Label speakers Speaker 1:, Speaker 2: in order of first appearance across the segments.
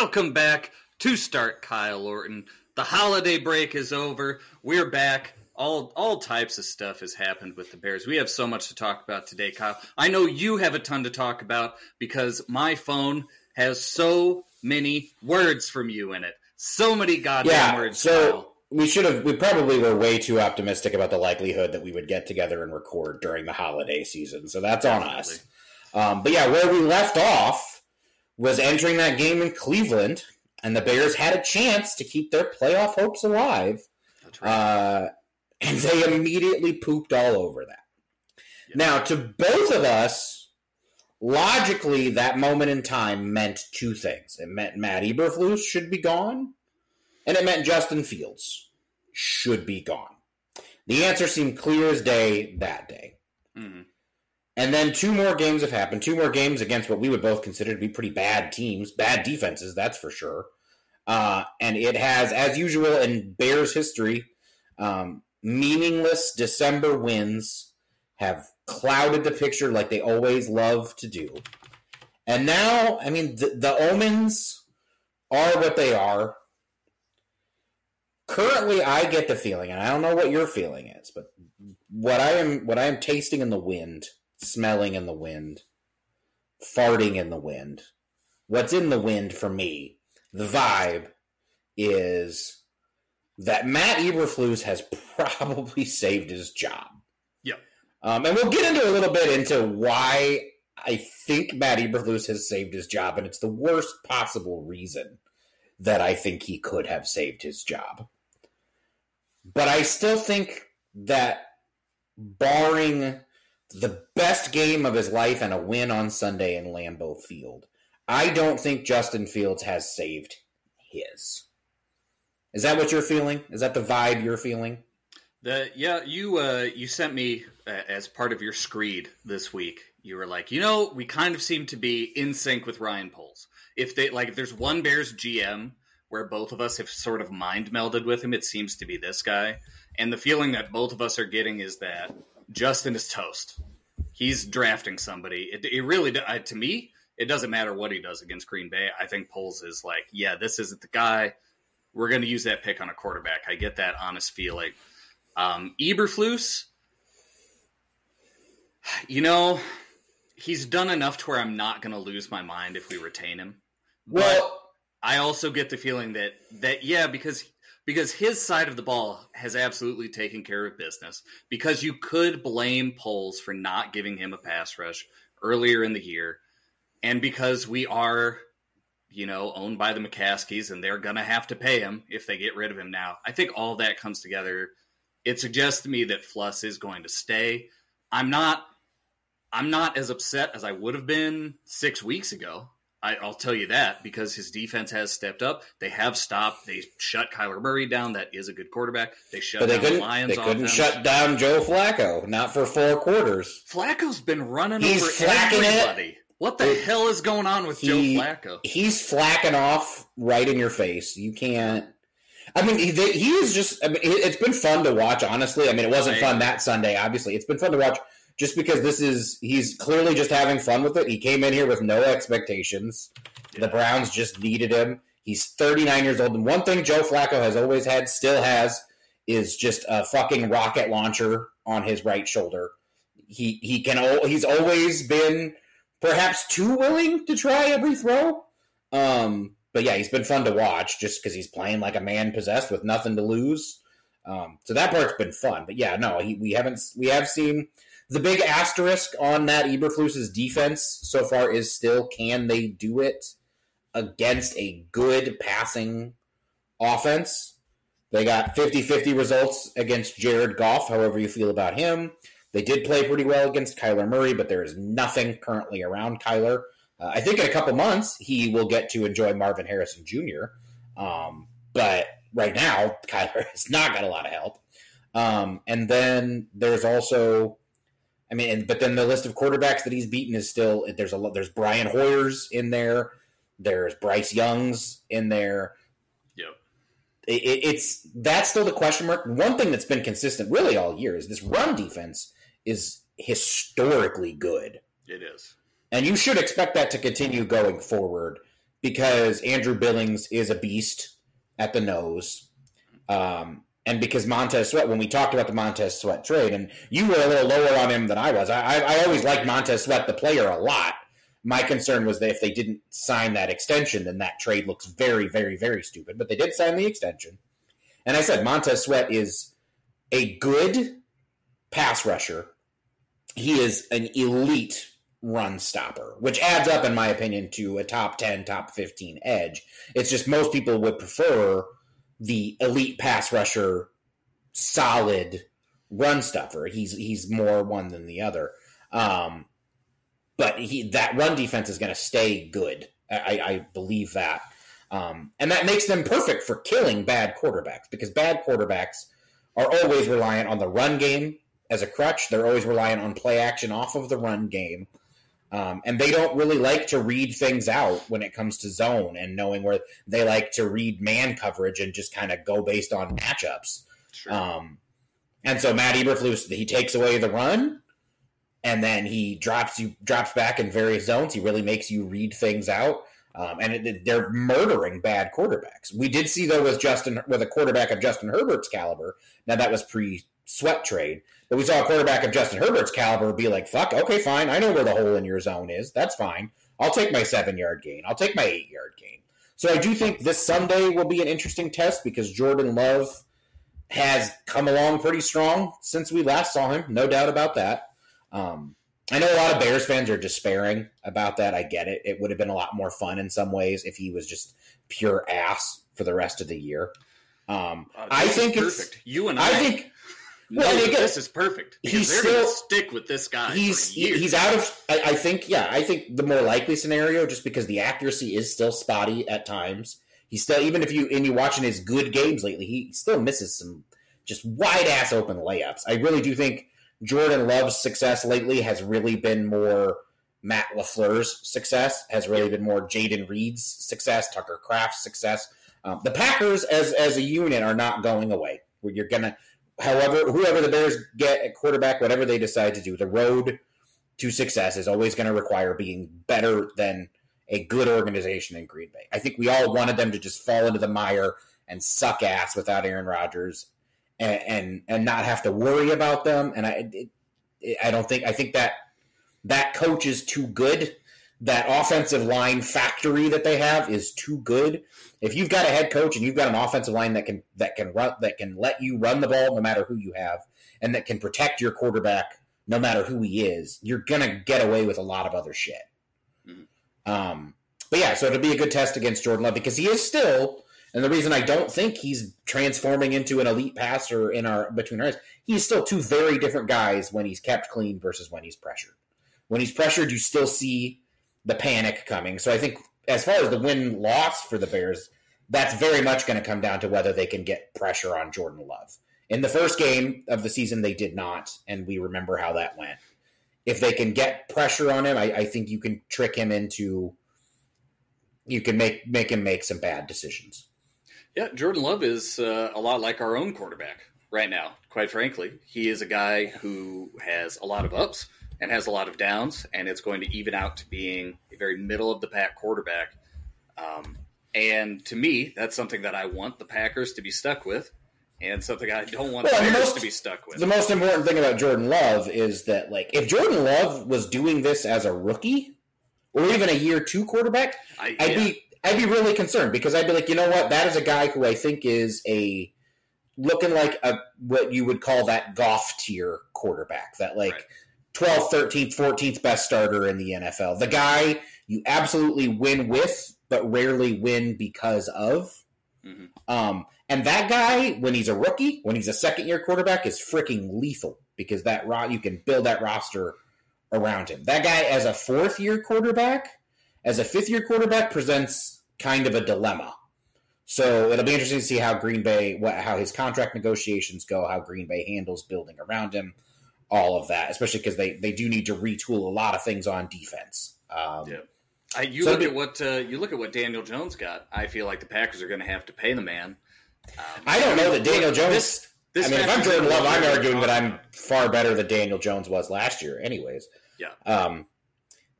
Speaker 1: Welcome back to Start Kyle Orton. The holiday break is over. We're back. All all types of stuff has happened with the Bears. We have so much to talk about today, Kyle. I know you have a ton to talk about because my phone has so many words from you in it. So many goddamn
Speaker 2: Yeah,
Speaker 1: words.
Speaker 2: so
Speaker 1: Kyle.
Speaker 2: we should have. We probably were way too optimistic about the likelihood that we would get together and record during the holiday season. So that's on us. Um, but yeah, where we left off was entering that game in Cleveland, and the Bears had a chance to keep their playoff hopes alive,
Speaker 1: right.
Speaker 2: uh, and they immediately pooped all over that.
Speaker 1: Yeah.
Speaker 2: Now, to both of us, logically, that moment in time meant two things. It meant Matt Eberflus should be gone, and it meant Justin Fields should be gone. The answer seemed clear as day that day.
Speaker 1: Mhm.
Speaker 2: And then two more games have happened. Two more games against what we would both consider to be pretty bad teams, bad defenses, that's for sure. Uh, and it has, as usual in Bears history, um, meaningless December wins have clouded the picture like they always love to do. And now, I mean, the, the omens are what they are. Currently, I get the feeling, and I don't know what your feeling is, but what I am what I am tasting in the wind, smelling in the wind, farting in the wind. What's in the wind for me, the vibe is that Matt Eberflus has probably saved his job.
Speaker 1: Yep.
Speaker 2: Um, and we'll get into a little bit into why I think Matt Eberflus has saved his job, and it's the worst possible reason that I think he could have saved his job. But I still think that, barring the best game of his life and a win on Sunday in Lambeau Field, I don't think Justin Fields has saved his. Is that what you're feeling? Is that the vibe you're feeling?
Speaker 1: The yeah, you uh, you sent me uh, as part of your screed this week. You were like, you know, we kind of seem to be in sync with Ryan Poles. If they like, if there's one Bears GM where both of us have sort of mind melded with him, it seems to be this guy. And the feeling that both of us are getting is that Justin is toast. He's drafting somebody. It, it really, I, to me, it doesn't matter what he does against Green Bay. I think Poles is like, yeah, this isn't the guy. We're going to use that pick on a quarterback. I get that honest feeling. Um, Eberflus, you know, he's done enough to where I'm not going to lose my mind if we retain him.
Speaker 2: Well,
Speaker 1: I also get the feeling that that yeah, because because his side of the ball has absolutely taken care of business. Because you could blame Poles for not giving him a pass rush earlier in the year, and because we are, you know, owned by the McCaskies, and they're gonna have to pay him if they get rid of him now. I think all that comes together. It suggests to me that Flus is going to stay. I'm not. I'm not as upset as I would have been six weeks ago. I, I'll tell you that because his defense has stepped up. They have stopped. They shut Kyler Murray down. That is a good quarterback. They shut
Speaker 2: but they
Speaker 1: down the. Lions.
Speaker 2: They couldn't
Speaker 1: offense.
Speaker 2: shut down Joe Flacco, not for four quarters.
Speaker 1: Flacco's been running
Speaker 2: He's
Speaker 1: over
Speaker 2: flacking it.
Speaker 1: everybody. What the
Speaker 2: It-
Speaker 1: hell is going on with
Speaker 2: he-
Speaker 1: Joe Flacco?
Speaker 2: He's flacking off right in your face. You can't. I mean, he, he is just. I mean, it- it's been fun to watch. Honestly, I mean, it wasn't fun that Sunday. Obviously, it's been fun to watch just because this is. He's clearly just having fun with it. He came in here with no expectations. The Browns just needed him. He's 39 years old, and one thing Joe Flacco has always had, still has, is just a fucking rocket launcher on his right shoulder. He he can. He's always been perhaps too willing to try every throw. Um, but yeah, he's been fun to watch just because he's playing like a man possessed with nothing to lose. Um, so that part's been fun. But yeah, no, he, we haven't we have seen the big asterisk on that Eberflus's defense so far is still can they do it against a good passing offense? They got 50-50 results against Jared Goff, however you feel about him. They did play pretty well against Kyler Murray, but there is nothing currently around Kyler. Uh, I think in a couple months he will get to enjoy Marvin Harrison Jr. Um, but right now, Kyler has not got a lot of help. Um, and then there's also, I mean, and, but then the list of quarterbacks that he's beaten is still there's a. There's Brian Hoyer's in there. There's Bryce Young's in there.
Speaker 1: Yep.
Speaker 2: It, it, it's that's still the question mark. One thing that's been consistent really all year is this run defense is historically good.
Speaker 1: It is.
Speaker 2: And you should expect that to continue going forward because Andrew Billings is a beast at the nose. Um, and because Montez Sweat, when we talked about the Montez Sweat trade, and you were a little lower on him than I was, I, I always liked Montez Sweat, the player, a lot. My concern was that if they didn't sign that extension, then that trade looks very, very, very stupid. But they did sign the extension. And I said Montez Sweat is a good pass rusher. He is an elite run stopper, which adds up, in my opinion, to a top 10, top 15 edge. It's just most people would prefer the elite pass rusher, solid run stuffer. He's he's more one than the other. Um, but he that run defense is going to stay good. I, I believe that, um, and that makes them perfect for killing bad quarterbacks because bad quarterbacks are always reliant on the run game as a crutch. They're always reliant on play action off of the run game. Um, and they don't really like to read things out when it comes to zone and knowing where they like to read man coverage and just kind of go based on matchups. Sure. Um, and so Matt Eberflus, he takes away the run and then he drops you drops back in various zones. He really makes you read things out. Um, and it, they're murdering bad quarterbacks. We did see though with Justin with a quarterback of Justin Herbert's caliber. Now that was pre sweat trade. But we saw a quarterback of Justin Herbert's caliber be like, fuck, okay, fine. I know where the hole in your zone is. That's fine. I'll take my seven yard gain. I'll take my eight yard gain. So I do think this Sunday will be an interesting test because Jordan Love has come along pretty strong since we last saw him. No doubt about that. Um, I know a lot of Bears fans are despairing about that. I get it. It would have been a lot more fun in some ways if he was just pure ass for the rest of the year. Um, uh, I think
Speaker 1: perfect. you and I,
Speaker 2: I think
Speaker 1: well, no, this is perfect. He's they're still stick with this guy.
Speaker 2: He's he's out of. I, I, think yeah. I think the more likely scenario, just because the accuracy is still spotty at times. He's still even if you and you watching his good games lately, he still misses some just wide ass open layups. I really do think Jordan Love's success lately has really been more Matt LaFleur's success, has really been more Jayden Reed's success, Tucker Kraft's success. Um, the Packers as as a unit are not going away. You're gonna however, whoever the Bears get at quarterback, whatever they decide to do, the road to success is always going to require being better than a good organization in Green Bay. I think we all wanted them to just fall into the mire and suck ass without Aaron Rodgers and and, and not have to worry about them. And I it, I don't think I think that that coach is too good. That offensive line factory that they have is too good if you've got a head coach and you've got an offensive line that can that can run that can let you run the ball no matter who you have, and that can protect your quarterback no matter who he is, you're gonna get away with a lot of other shit. Mm-hmm. Um, but yeah, so it'll be a good test against Jordan Love because he is still, and the reason I don't think he's transforming into an elite passer in our between our eyes, he's still two very different guys when he's kept clean versus when he's pressured. When he's pressured, you still see the panic coming. So I think as far as the win loss for the Bears, that's very much going to come down to whether they can get pressure on Jordan Love. In the first game of the season, they did not, and we remember how that went. If they can get pressure on him, I, I think you can trick him into. You can make make him make some bad decisions.
Speaker 1: Yeah, Jordan Love is uh, a lot like our own quarterback right now. Quite frankly, he is a guy who has a lot of ups and has a lot of downs, and it's going to even out to being a very middle of the pack quarterback. Um, and to me, that's something that I want the Packers to be stuck with, and something I don't want well, the Bears most, to be stuck with.
Speaker 2: The most important thing about Jordan Love is that, like, if Jordan Love was doing this as a rookie or even a year two quarterback, I, would be I'd be really concerned because I'd be like, you know what, that is a guy who I think is a looking like a what you would call that Goff tier quarterback that like. Right 12th, 13th, 14th best starter in the NFL. The guy you absolutely win with, but rarely win because of. Mm-hmm. Um, and that guy, when he's a rookie, when he's a second year quarterback, is freaking lethal because that you can build that roster around him. That guy, as a fourth year quarterback, as a fifth year quarterback, presents kind of a dilemma. So it'll be interesting to see how Green Bay, what, how his contract negotiations go, how Green Bay handles building around him all of that, especially because they, they do need to retool a lot of things on defense. Um,
Speaker 1: yeah. I, you so look at what uh, you look at what Daniel Jones got. I feel like the Packers are going to have to pay the man.
Speaker 2: Um, I don't know that Daniel Jones. This, this I mean, if I'm Jordan Love, I'm arguing that I'm far better than Daniel Jones was last year. Anyways,
Speaker 1: yeah.
Speaker 2: Um,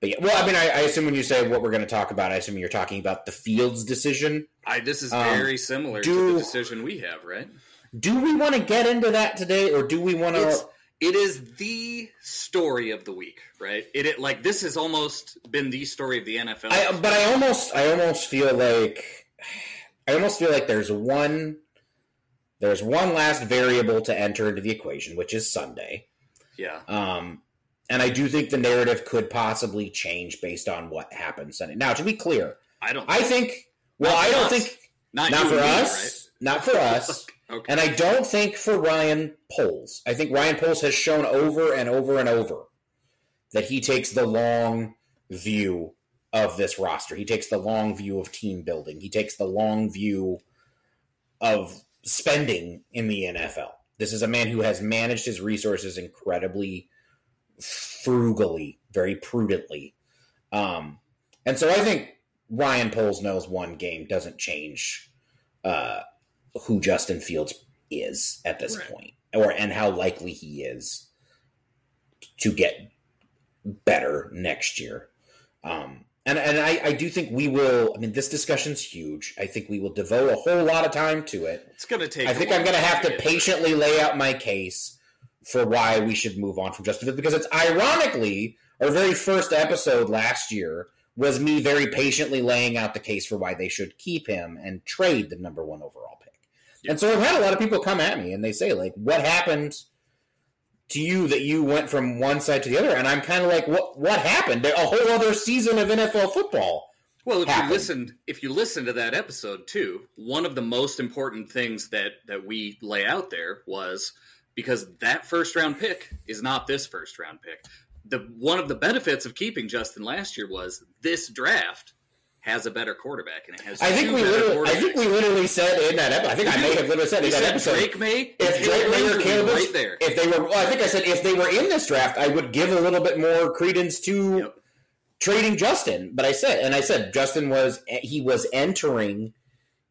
Speaker 2: but yeah, well, I mean, I, I assume when you say what we're going to talk about, I assume you're talking about the Fields decision.
Speaker 1: I this is
Speaker 2: Um,
Speaker 1: very similar to the decision we have, right?
Speaker 2: Do we want to get into that today, or do we want to?
Speaker 1: It is the story of the week, right? It, it like this has almost been the story of the NFL.
Speaker 2: I, but I almost, I almost feel like, I almost feel like there's one, there's one last variable to enter into the equation, which is Sunday.
Speaker 1: yeah,
Speaker 2: Um, and I do think the narrative could possibly change based on what happens Sunday. Now, to be clear,
Speaker 1: I don't.
Speaker 2: I think. Well, I don't
Speaker 1: us.
Speaker 2: think
Speaker 1: not
Speaker 2: not for
Speaker 1: and me,
Speaker 2: us, not for us,
Speaker 1: right? Okay.
Speaker 2: and I don't think for Ryan Poles. I think Ryan Poles has shown over and over and over that he takes the long view of this roster. He takes the long view of team building. He takes the long view of spending in the NFL. This is a man who has managed his resources incredibly frugally, very prudently. Um, and so I think Ryan Poles knows one game doesn't change uh, who Justin Fields is at this
Speaker 1: Right.
Speaker 2: point, or and how likely he is to get better next year. Um, and and I, I do think we will. I mean, this discussion's huge. I think we will devote a whole lot of time to it.
Speaker 1: it's going to take.
Speaker 2: I think I'm going to have to patiently lay out my case for why we should move on from Justin Fields because it's ironically our very first episode last year was me very patiently laying out the case for why they should keep him and trade the number one overall pick.
Speaker 1: Yeah.
Speaker 2: And so I've had a lot of people come at me and they say like, "What happened to you that you went from one side to the other?" And I'm kind of like, "What? What happened? A whole other season of NFL football."
Speaker 1: Well, if
Speaker 2: happened.
Speaker 1: you listened, if you listen to that episode too, one of the most important things that that we lay out there was because that first round pick is not this first round pick. The one of the benefits of keeping Justin last year was this draft has a better quarterback and it has.
Speaker 2: I think we literally, I think we literally said in that episode. I think I may have literally said in that
Speaker 1: said
Speaker 2: episode.
Speaker 1: Drake Maye,
Speaker 2: if Drake Maye or Caleb
Speaker 1: right there.
Speaker 2: if they were, well, I think I said if they were in this draft, I would give a little bit more credence to
Speaker 1: Yep.
Speaker 2: trading Justin. But I said, and I said Justin was he was entering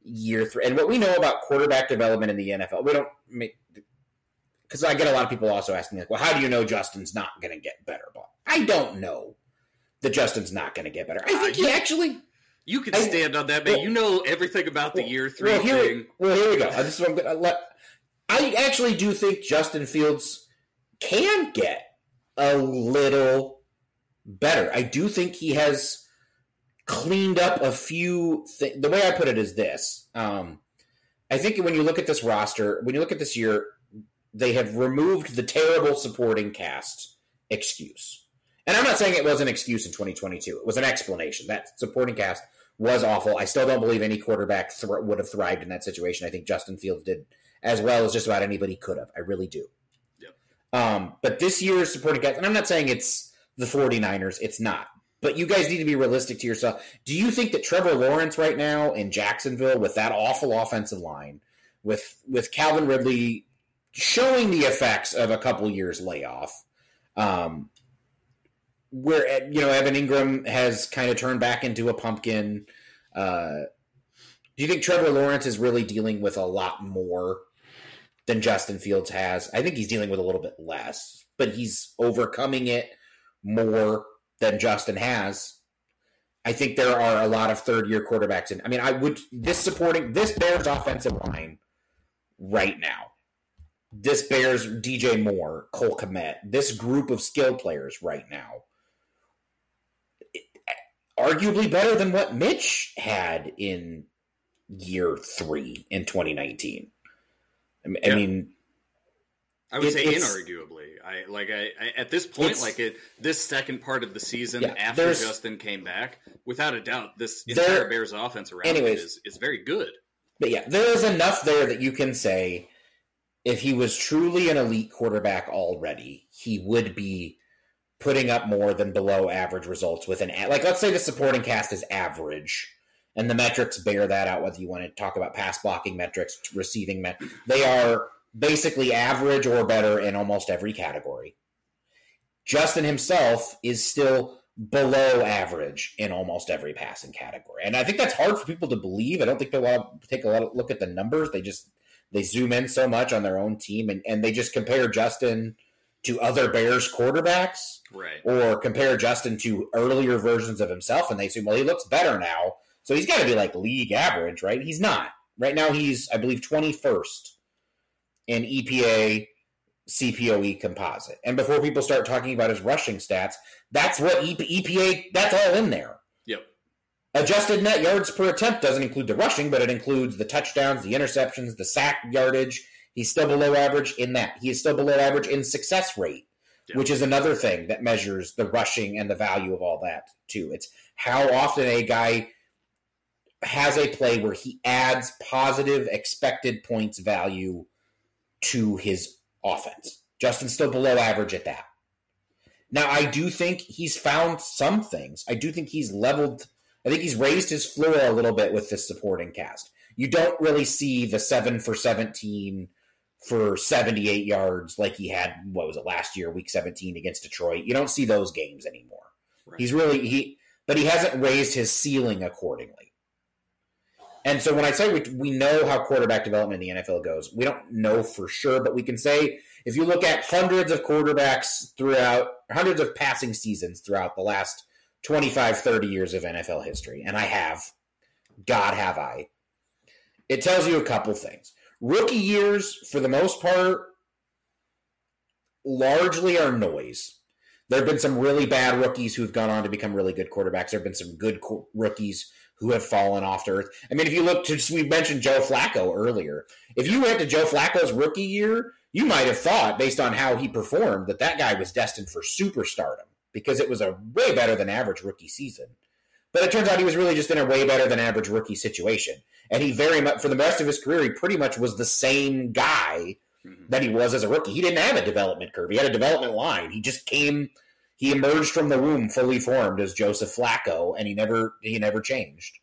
Speaker 2: year three, and what we know about quarterback development in the NFL, we don't make because I get a lot of people also asking me like, well, how do you know Justin's not going to get better? But I don't know that Justin's not going to get better. I
Speaker 1: Uh,
Speaker 2: think he
Speaker 1: you-
Speaker 2: actually.
Speaker 1: You can
Speaker 2: I-
Speaker 1: stand on that, man.
Speaker 2: well-
Speaker 1: you know everything about the
Speaker 2: Well,
Speaker 1: year three
Speaker 2: well, here,
Speaker 1: thing.
Speaker 2: Well, here we go. This is what I'm gonna let. I actually do think Justin Fields can get a little better. I do think he has cleaned up a few. Th- the way I put it is this: um, I think when you look at this roster, when you look at this year, they have removed the terrible supporting cast excuse. And I'm not saying it was an excuse in 2022. It was an explanation. That supporting cast was awful. I still don't believe any quarterback thr would have thrived in that situation. I think Justin Fields did as well as just about anybody could have. I really do.
Speaker 1: Yep.
Speaker 2: Um, but this year's supporting cast, and I'm not saying it's the 49ers, it's not. But you guys need to be realistic to yourself. Do you think that Trevor Lawrence right now in Jacksonville with that awful offensive line, with with Calvin Ridley showing the effects of a couple years layoff, um, where you know Evan Engram has kind of turned back into a pumpkin. Uh, do you think Trevor Lawrence is really dealing with a lot more than Justin Fields has? I think he's dealing with a little bit less, but he's overcoming it more than Justin has. I think there are a lot of third year quarterbacks, and I mean, I would this supporting this Bears offensive line right now. This Bears DJ Moore, Cole Kmet, this group of skilled players right now arguably better than what Mitch had in year three in 2019. I mean, I
Speaker 1: Yeah.
Speaker 2: mean
Speaker 1: I would
Speaker 2: It-
Speaker 1: say inarguably. I like I, I at this point, like it this second part of the season
Speaker 2: Yeah,
Speaker 1: after Justin came back, without a doubt, this entire Bears offense around
Speaker 2: Anyways.
Speaker 1: is is very good.
Speaker 2: but yeah, there is enough there that you can say if he was truly an elite quarterback already, he would be putting up more than below average results with an like let's say the supporting cast is average and the metrics bear that out whether you want to talk about pass blocking metrics receiving met- they are basically average or better in almost every category. Justin himself is still below average in almost every passing category and i think that's hard for people to believe. I don't think they want to take a lot of look at the numbers. They just they zoom in so much on their own team and, and they just compare justin to other Bears quarterbacks,
Speaker 1: Right.
Speaker 2: or compare Justin to earlier versions of himself, and they say, well, he looks better now, so he's got to be like league average, right? He's not. Right now, he's, I believe, 21st in EPA CPOE composite. And before people start talking about his rushing stats, that's what EPA, that's all in there.
Speaker 1: Yep.
Speaker 2: Adjusted net yards per attempt doesn't include the rushing, but it includes the touchdowns, the interceptions, the sack yardage. He's still below average in that. He is still below average in success rate,
Speaker 1: Yeah.
Speaker 2: which is another thing that measures the rushing and the value of all that, too. It's how often a guy has a play where he adds positive expected points value to his offense. Justin's still below average at that. Now, I do think he's found some things. I do think he's leveled. I think he's raised his floor a little bit with this supporting cast. You don't really see the seven for 17 for 78 yards like he had, what was it, last year, week 17 against Detroit. You don't see those games anymore.
Speaker 1: Right.
Speaker 2: He's really, he, but he hasn't raised his ceiling accordingly. And so when I say we, we know how quarterback development in the NFL goes, we don't know for sure, but we can say if you look at hundreds of quarterbacks throughout, hundreds of passing seasons throughout the last 25, 30 years of NFL history, and I have, God have I, it tells you a couple things. Rookie years, for the most part, largely are noise. There have been some really bad rookies who have gone on to become really good quarterbacks. There have been some good co- rookies who have fallen off to earth. I mean, if you look to, we mentioned Joe Flacco earlier. If you went to Joe Flacco's rookie year, you might have thought, based on how he performed, that that guy was destined for superstardom because it was a way better than average rookie season. But it turns out he was really just in a way better than average rookie situation. And he very much, for the rest of his career, he pretty much was the same guy
Speaker 1: Mhm.
Speaker 2: that he was as a rookie. He didn't have a development curve. He had a development line. He just came, he emerged from the womb fully formed as Joseph Flacco, and he never he never changed.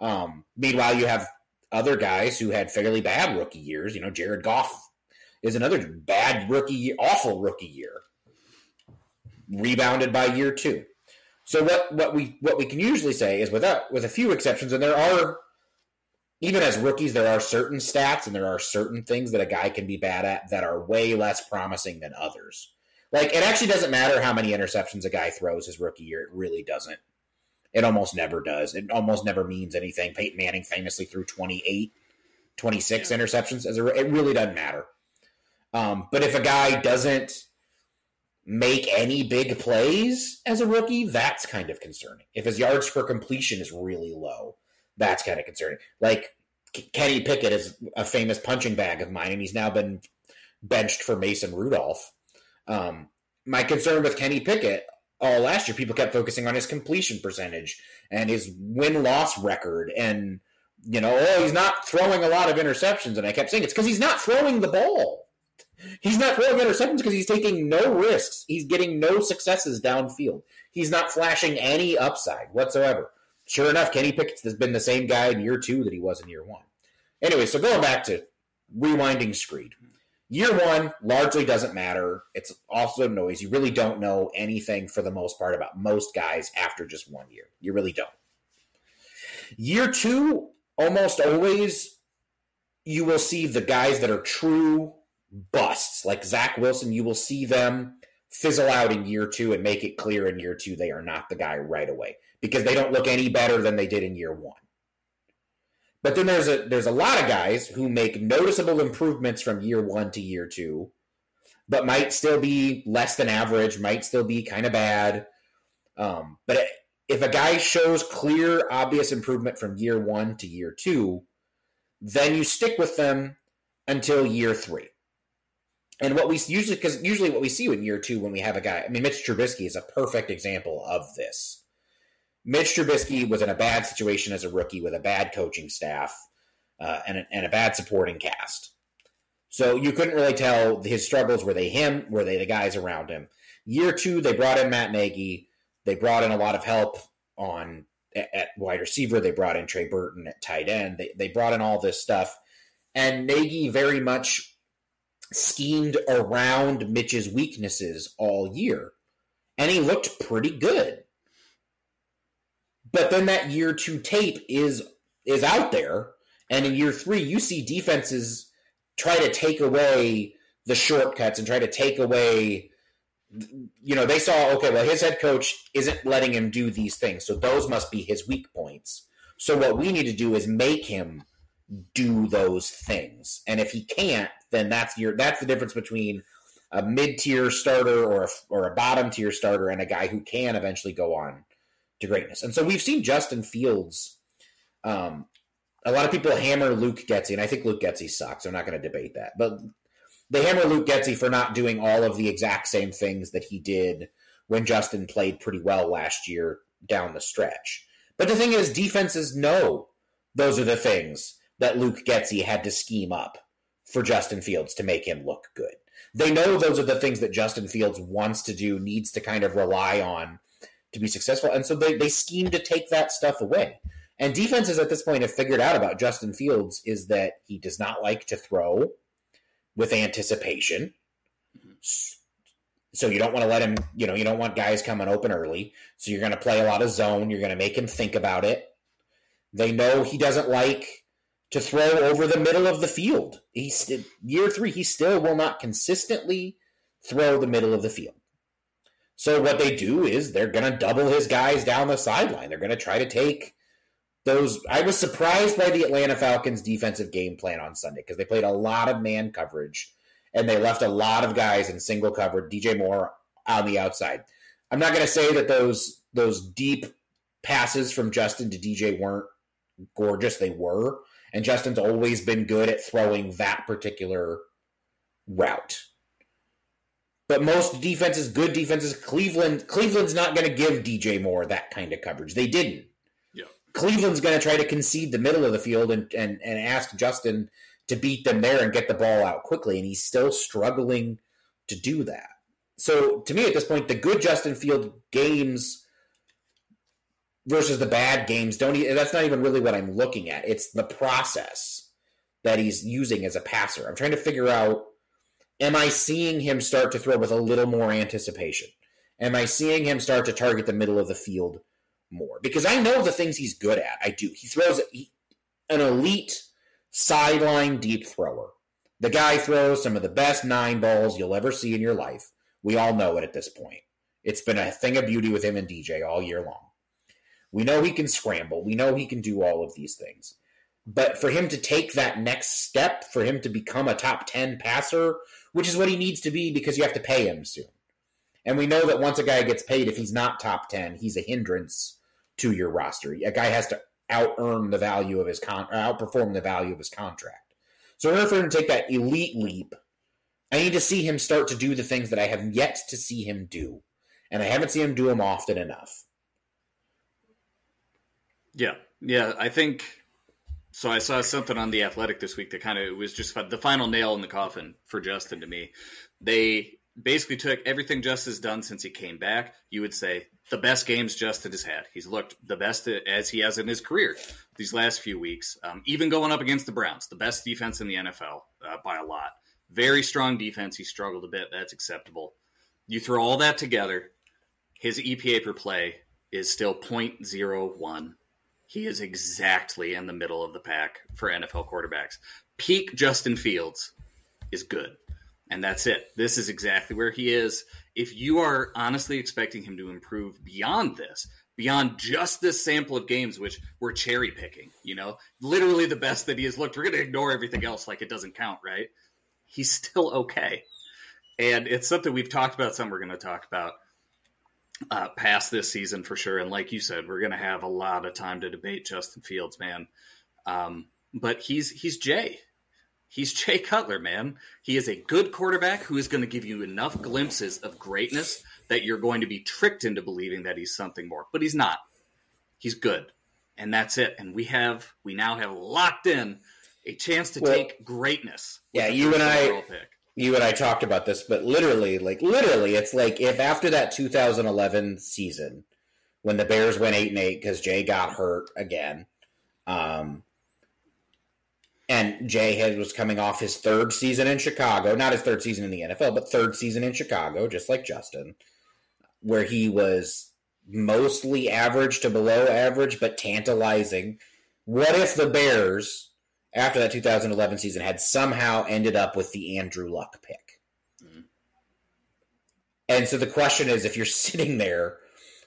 Speaker 2: Um, meanwhile, you have other guys who had fairly bad rookie years. You know, Jared Goff is another bad rookie, awful rookie year, rebounded by year two. So what what we what we can usually say is without with a few exceptions, and there are even as rookies, there are certain stats and there are certain things that a guy can be bad at that are way less promising than others. Like it actually doesn't matter how many interceptions a guy throws his rookie year; it really doesn't. It almost never does. It almost never means anything. Peyton Manning famously threw 28, 26
Speaker 1: Yeah.
Speaker 2: interceptions. As a, it really doesn't matter. Um, but if a guy doesn't make any big plays as a rookie, that's kind of concerning. If his yards per completion is really low, that's kind of concerning. Like Kenny Pickett is a famous punching bag of mine, and he's now been benched for Mason Rudolph. Um, my concern with Kenny Pickett all last year, people kept focusing on his completion percentage and his win loss record, and you know, oh, he's not throwing a lot of interceptions. And I kept saying it's because he's not throwing the ball. He's not throwing interceptions because he's taking no risks. He's getting no successes downfield. He's not flashing any upside whatsoever. Sure enough, Kenny Pickett has been the same guy in year two that he was in year one. Anyway, so going back to rewinding Screed. Year one largely doesn't matter. It's also noise. You really don't know anything for the most part about most guys after just one year. You really don't. Year two, almost always, you will see the guys that are true busts, like Zach Wilson. You will see them fizzle out in year two and make it clear in year two they are not the guy right away because they don't look any better than they did in year one. But then there's a there's a lot of guys who make noticeable improvements from year one to year two, but might still be less than average, might still be kind of bad. Um, but if a guy shows clear, obvious improvement from year one to year two, then you stick with them until year three. And what we usually, because usually what we see in year two when we have a guy, I mean, Mitch Trubisky is a perfect example of this. Mitch Trubisky was in a bad situation as a rookie with a bad coaching staff uh, and, a, and a bad supporting cast. So you couldn't really tell his struggles. Were they him? Were they the guys around him? Year two, they brought in Matt Nagy. They brought in a lot of help on at, wide receiver. They brought in Trey Burton at tight end. They, they brought in all this stuff. And Nagy very much schemed around Mitch's weaknesses all year. And he looked pretty good. But then that year two tape is is out there, and in year three, you see defenses try to take away the shortcuts and try to take away you know, they saw, okay, well, his head coach isn't letting him do these things, so those must be his weak points. So what we need to do is make him do those things. And if he can't, then that's your that's the difference between a mid-tier starter or a, or a bottom-tier starter and a guy who can eventually go on to greatness. And so we've seen Justin Fields um, a lot of people hammer Luke Getsy, and I think Luke Getsy sucks. I'm not going to debate that. But they hammer Luke Getsy for not doing all of the exact same things that he did when Justin played pretty well last year down the stretch. But the thing is, defenses know those are the things that Luke Getsy had to scheme up for Justin Fields to make him look good. They know those are the things that Justin Fields wants to do, needs to kind of rely on to be successful. And so they, they scheme to take that stuff away. And defenses at this point have figured out about Justin Fields is that he does not like to throw with anticipation. So you don't want to let him, you know, you don't want guys coming open early. So you're going to play a lot of zone. You're going to make him think about it. They know he doesn't like to throw over the middle of the field. He's year three. He still will not consistently throw the middle of the field. So what they do is they're going to double his guys down the sideline. They're going to try to take those I was surprised by the Atlanta Falcons defensive game plan on Sunday because they played a lot of man coverage and they left a lot of guys in single cover, DJ Moore on the outside. I'm not going to say that those those deep passes from Justin to DJ weren't gorgeous, they were. And Justin's always been good at throwing that particular route. But most defenses, good defenses, Cleveland Cleveland's not going to give DJ Moore that kind of coverage. They didn't. Cleveland's going to try to concede the middle of the field and, and, and ask Justin to beat them there and get the ball out quickly, and he's still struggling to do that. So to me, at this point, the good Justin Field games versus the bad games don't. That's not even really what I'm looking at. It's the process that he's using as a passer. I'm trying to figure out: Am I seeing him start to throw with a little more anticipation? Am I seeing him start to target the middle of the field more because I know the things he's good at. I do. He throws he, an elite sideline deep thrower. The guy throws some of the best nine balls you'll ever see in your life. We all know it at this point. It's been a thing of beauty with him and DJ all year long. We know he can scramble. We know he can do all of these things. But for him to take that next step, for him to become a top 10 passer, which is what he needs to be because you have to pay him soon. And we know that once a guy gets paid, if he's not top 10, he's a hindrance to your roster. A guy has to out earn the value of his con outperform the value of his contract. So in order for him to take that elite leap, I need to see him start to do the things that I have yet to see him do. And I haven't seen him do them often enough.
Speaker 1: Yeah. Yeah. I think so. I saw something on the athletic this week that kind of was just the final nail in the coffin for Justin to me. They basically took everything Justin's done since he came back. You would say the best games Justin has had. He's looked the best as he has in his career these last few weeks, um, even going up against the Browns, the best defense in the NFL uh, by a lot. Very strong defense. He struggled a bit. That's acceptable. You throw all that together, his EPA per play is still 0.01. He is exactly in the middle of the pack for NFL quarterbacks. Peak Justin Fields is good. And that's it. This is exactly where he is. If you are honestly expecting him to improve beyond this, beyond just this sample of games, which we're cherry picking, you know, literally the best that he has looked, we're going to ignore everything else like it doesn't count, right? He's still okay. And it's something we've talked about, some we're going to talk about uh, past this season for sure. And like you said, we're going to have a lot of time to debate Justin Fields, man. Um, but he's he's Jay. He's Jay Cutler, man. He is a good quarterback who is going to give you enough glimpses of greatness that you're going to be tricked into believing that he's something more. But he's not. He's good. And that's it. And we have we now have locked in a chance to well, take greatness.
Speaker 2: Yeah, you and I you and I talked about this, but literally, like literally, it's like if after that 2011 season when the Bears went eight and eight because Jay got hurt again, um, and Jay had, was coming off his third season in Chicago, not his third season in the NFL, but third season in Chicago, just like Justin, where he was mostly average to below average, but tantalizing. What if the Bears, after that 2011 season, had somehow ended up with the Andrew Luck pick?
Speaker 1: Mhm.
Speaker 2: And so the question is, if you're sitting there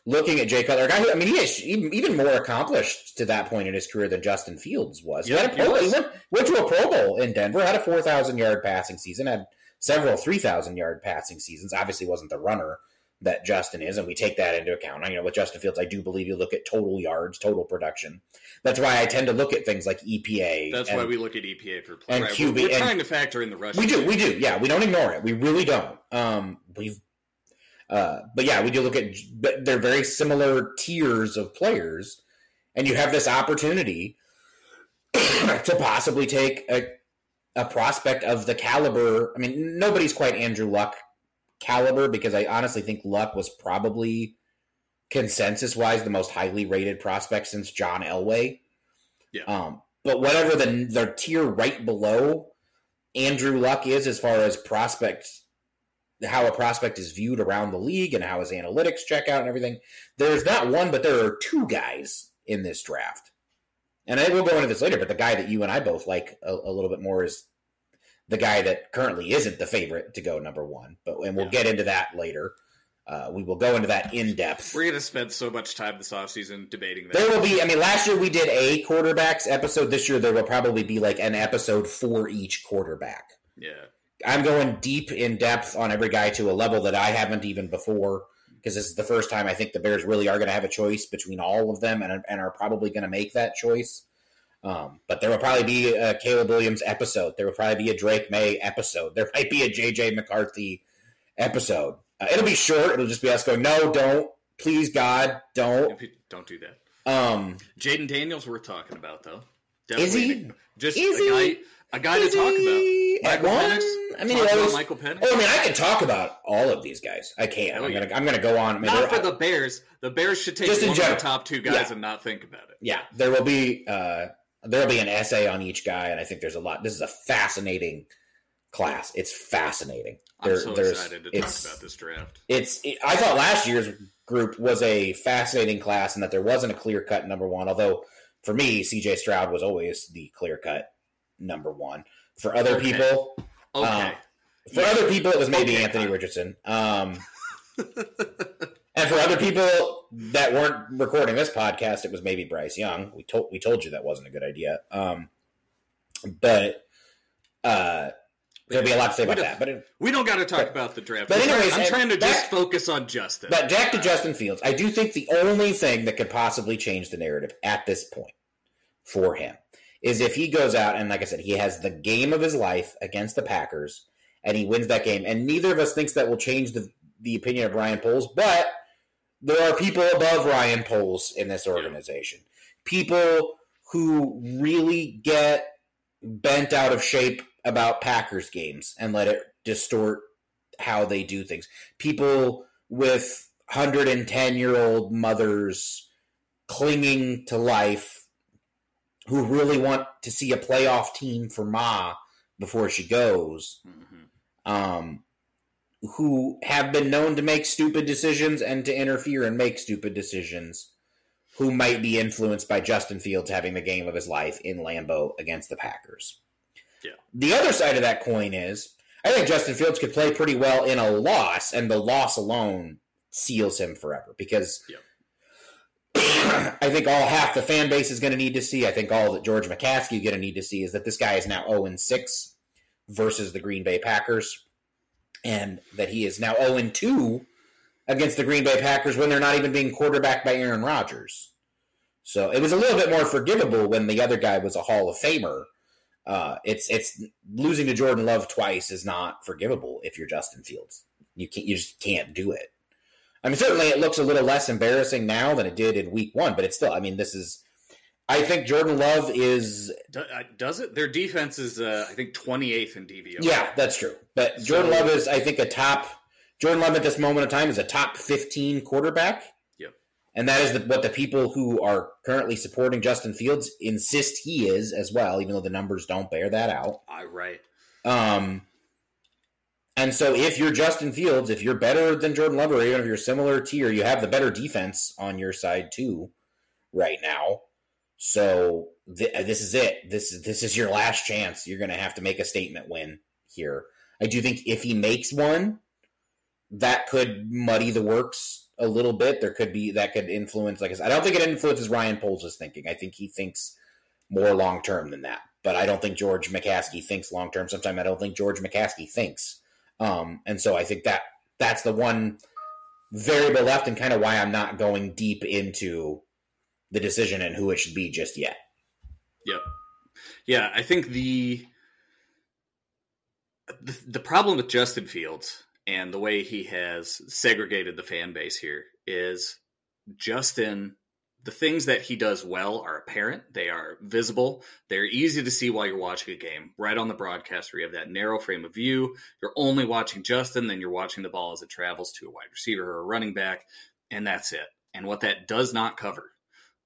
Speaker 2: looking at Jay Cutler, a guy who, I mean, he is even more accomplished to that point in his career than Justin Fields was.
Speaker 1: Yeah,
Speaker 2: he, had a
Speaker 1: he
Speaker 2: pro, he went, went to a Pro Bowl in Denver, had a 4,000 yard passing season, had several 3,000 yard passing seasons. Obviously, wasn't the runner that Justin is, and we take that into account. You know, with Justin Fields, I do believe you look at total yards, total production. That's why I tend to look at things like EPA.
Speaker 1: That's
Speaker 2: and-
Speaker 1: why we look at EPA per play.
Speaker 2: and
Speaker 1: Right,
Speaker 2: QB
Speaker 1: We're, we're
Speaker 2: and-
Speaker 1: trying to factor in the rush.
Speaker 2: we do, we do. Yeah, we don't ignore it. We really don't. Um, we've, uh, but yeah, we do look at. But they're very similar tiers of players, and you have this opportunity to possibly take a a prospect of the caliber. I mean, nobody's quite Andrew Luck caliber because I honestly think Luck was probably consensus wise the most highly rated prospect since John Elway.
Speaker 1: Yeah.
Speaker 2: Um, but whatever the the tier right below Andrew Luck is as far as prospects, how a prospect is viewed around the league and how his analytics check out and everything. There's not one, but there are two guys in this draft. And I will go into this later, but the guy that you and I both like a, a little bit more is the guy that currently isn't the favorite to go number one. But and we'll
Speaker 1: Yeah.
Speaker 2: get into that later. Uh, we will go into that in depth.
Speaker 1: We're going to spend so much time this offseason debating that.
Speaker 2: There will be. I mean, last year we did a quarterbacks episode. This year there will probably be like an episode for each quarterback.
Speaker 1: yeah.
Speaker 2: I'm going deep in depth on every guy to a level that I haven't even before because this is the first time I think the Bears really are going to have a choice between all of them and, and are probably going to make that choice. Um, but there will probably be a Caleb Williams episode. There will probably be a Drake Maye episode. There might be a JJ McCarthy episode. Uh, it'll be short. It'll just be us going, no, don't, please, God, don't.
Speaker 1: Don't do that.
Speaker 2: Um,
Speaker 1: Jayden Daniels, worth talking about though.
Speaker 2: Is he?
Speaker 1: Just
Speaker 2: Is
Speaker 1: a
Speaker 2: he?
Speaker 1: guy, a guy to
Speaker 2: is
Speaker 1: talk about.
Speaker 2: he
Speaker 1: Michael
Speaker 2: one?
Speaker 1: Penix?
Speaker 2: I mean,
Speaker 1: Talk
Speaker 2: he
Speaker 1: about
Speaker 2: always-
Speaker 1: Michael Penix.
Speaker 2: Oh, I mean, I can talk about all of these guys. I can.
Speaker 1: Oh,
Speaker 2: I'm
Speaker 1: yeah.
Speaker 2: gonna. I'm gonna go on. I mean,
Speaker 1: not for the Bears. The Bears should take
Speaker 2: Just in
Speaker 1: one of
Speaker 2: general.
Speaker 1: the top two guys
Speaker 2: Yeah.
Speaker 1: and not think about it.
Speaker 2: yeah, there will be. Uh, there will be an essay on each guy, and I think there's a lot. This is a fascinating class. It's fascinating.
Speaker 1: I'm
Speaker 2: There-
Speaker 1: so
Speaker 2: there's-
Speaker 1: excited to talk about this draft.
Speaker 2: It's. It, I thought last year's group was a fascinating class, and that there wasn't a clear cut number one. Although for me, C.J. Stroud was always the clear cut number one. For other
Speaker 1: Okay.
Speaker 2: people,
Speaker 1: Okay.
Speaker 2: Uh, For other people, it was maybe
Speaker 1: Okay,
Speaker 2: Anthony. Richardson. Um, and for other people that weren't recording this podcast, it was maybe Bryce Young. We told we told you that wasn't a good idea. Um, but uh, there'll be a lot to say about that. But it,
Speaker 1: we don't got to talk
Speaker 2: But-
Speaker 1: about the draft.
Speaker 2: but anyways,
Speaker 1: I'm trying to
Speaker 2: back-
Speaker 1: just focus on Justin.
Speaker 2: but back to Justin Fields, I do think the only thing that could possibly change the narrative at this point for him is if he goes out and, like I said, he has the game of his life against the Packers and he wins that game. And neither of us thinks that will change the the opinion of Brian Poles, but there are people above Ryan Poles in this organization. People who really get bent out of shape about Packers games and let it distort how they do things. People with 110 year old mothers clinging to life who really want to see a playoff team for Ma before she goes
Speaker 1: Mhm.
Speaker 2: um, who have been known to make stupid decisions and to interfere and make stupid decisions, who might be influenced by Justin Fields having the game of his life in Lambeau against the Packers.
Speaker 1: Yeah.
Speaker 2: The other side of that coin is I think Justin Fields could play pretty well in a loss, and the loss alone seals him forever because.
Speaker 1: Yeah.
Speaker 2: I think all half the fan base is going to need to see. I think all that George McCaskey is going to need to see is that this guy is now 0 and 6 versus the Green Bay Packers and that he is now 0 2 against the Green Bay Packers when they're not even being quarterbacked by Aaron Rodgers. So it was a little bit more forgivable when the other guy was a Hall of Famer. Uh, it's it's losing to Jordan Love twice is not forgivable if you're Justin Fields. You can't you just can't do it. I mean, certainly it looks a little less embarrassing now than it did in Week One, but it's still. I mean, this is. I think Jordan Love is
Speaker 1: uh, does it? Their defense is, uh, I think, 28th in DVOA.
Speaker 2: Yeah, that's true. But Jordan Love is, I think, a top. Jordan Love at this moment in time is a top fifteen quarterback.
Speaker 1: Yep.
Speaker 2: And that is the, what the people who are currently supporting Justin Fields insist he is as well, even though the numbers don't bear that out.
Speaker 1: I right.
Speaker 2: Um, and so if you're Justin Fields, if you're better than Jordan Love, or even if you're similar tier, you have the better defense on your side too, right now. So th- this is it. This is this is your last chance. You're going to have to make a statement win here. I do think if he makes one, that could muddy the works a little bit. There could be that could influence. Like I said, I don't think it influences Ryan Poles' thinking. I think he thinks more long term than that. But I don't think George McCaskey thinks long term. Sometimes I don't think George McCaskey thinks. Um, and so I think that that's the one variable left, and kind of why I'm not going deep into the decision and who it should be just yet.
Speaker 1: Yep. Yeah, I think the the, the problem with Justin Fields and the way he has segregated the fan base here is Justin the things that he does well are apparent. They are visible. They're easy to see while you're watching a game. Right on the broadcast, where you have that narrow frame of view. You're only watching Justin, then you're watching the ball as it travels to a wide receiver or a running back, and that's it. And what that does not cover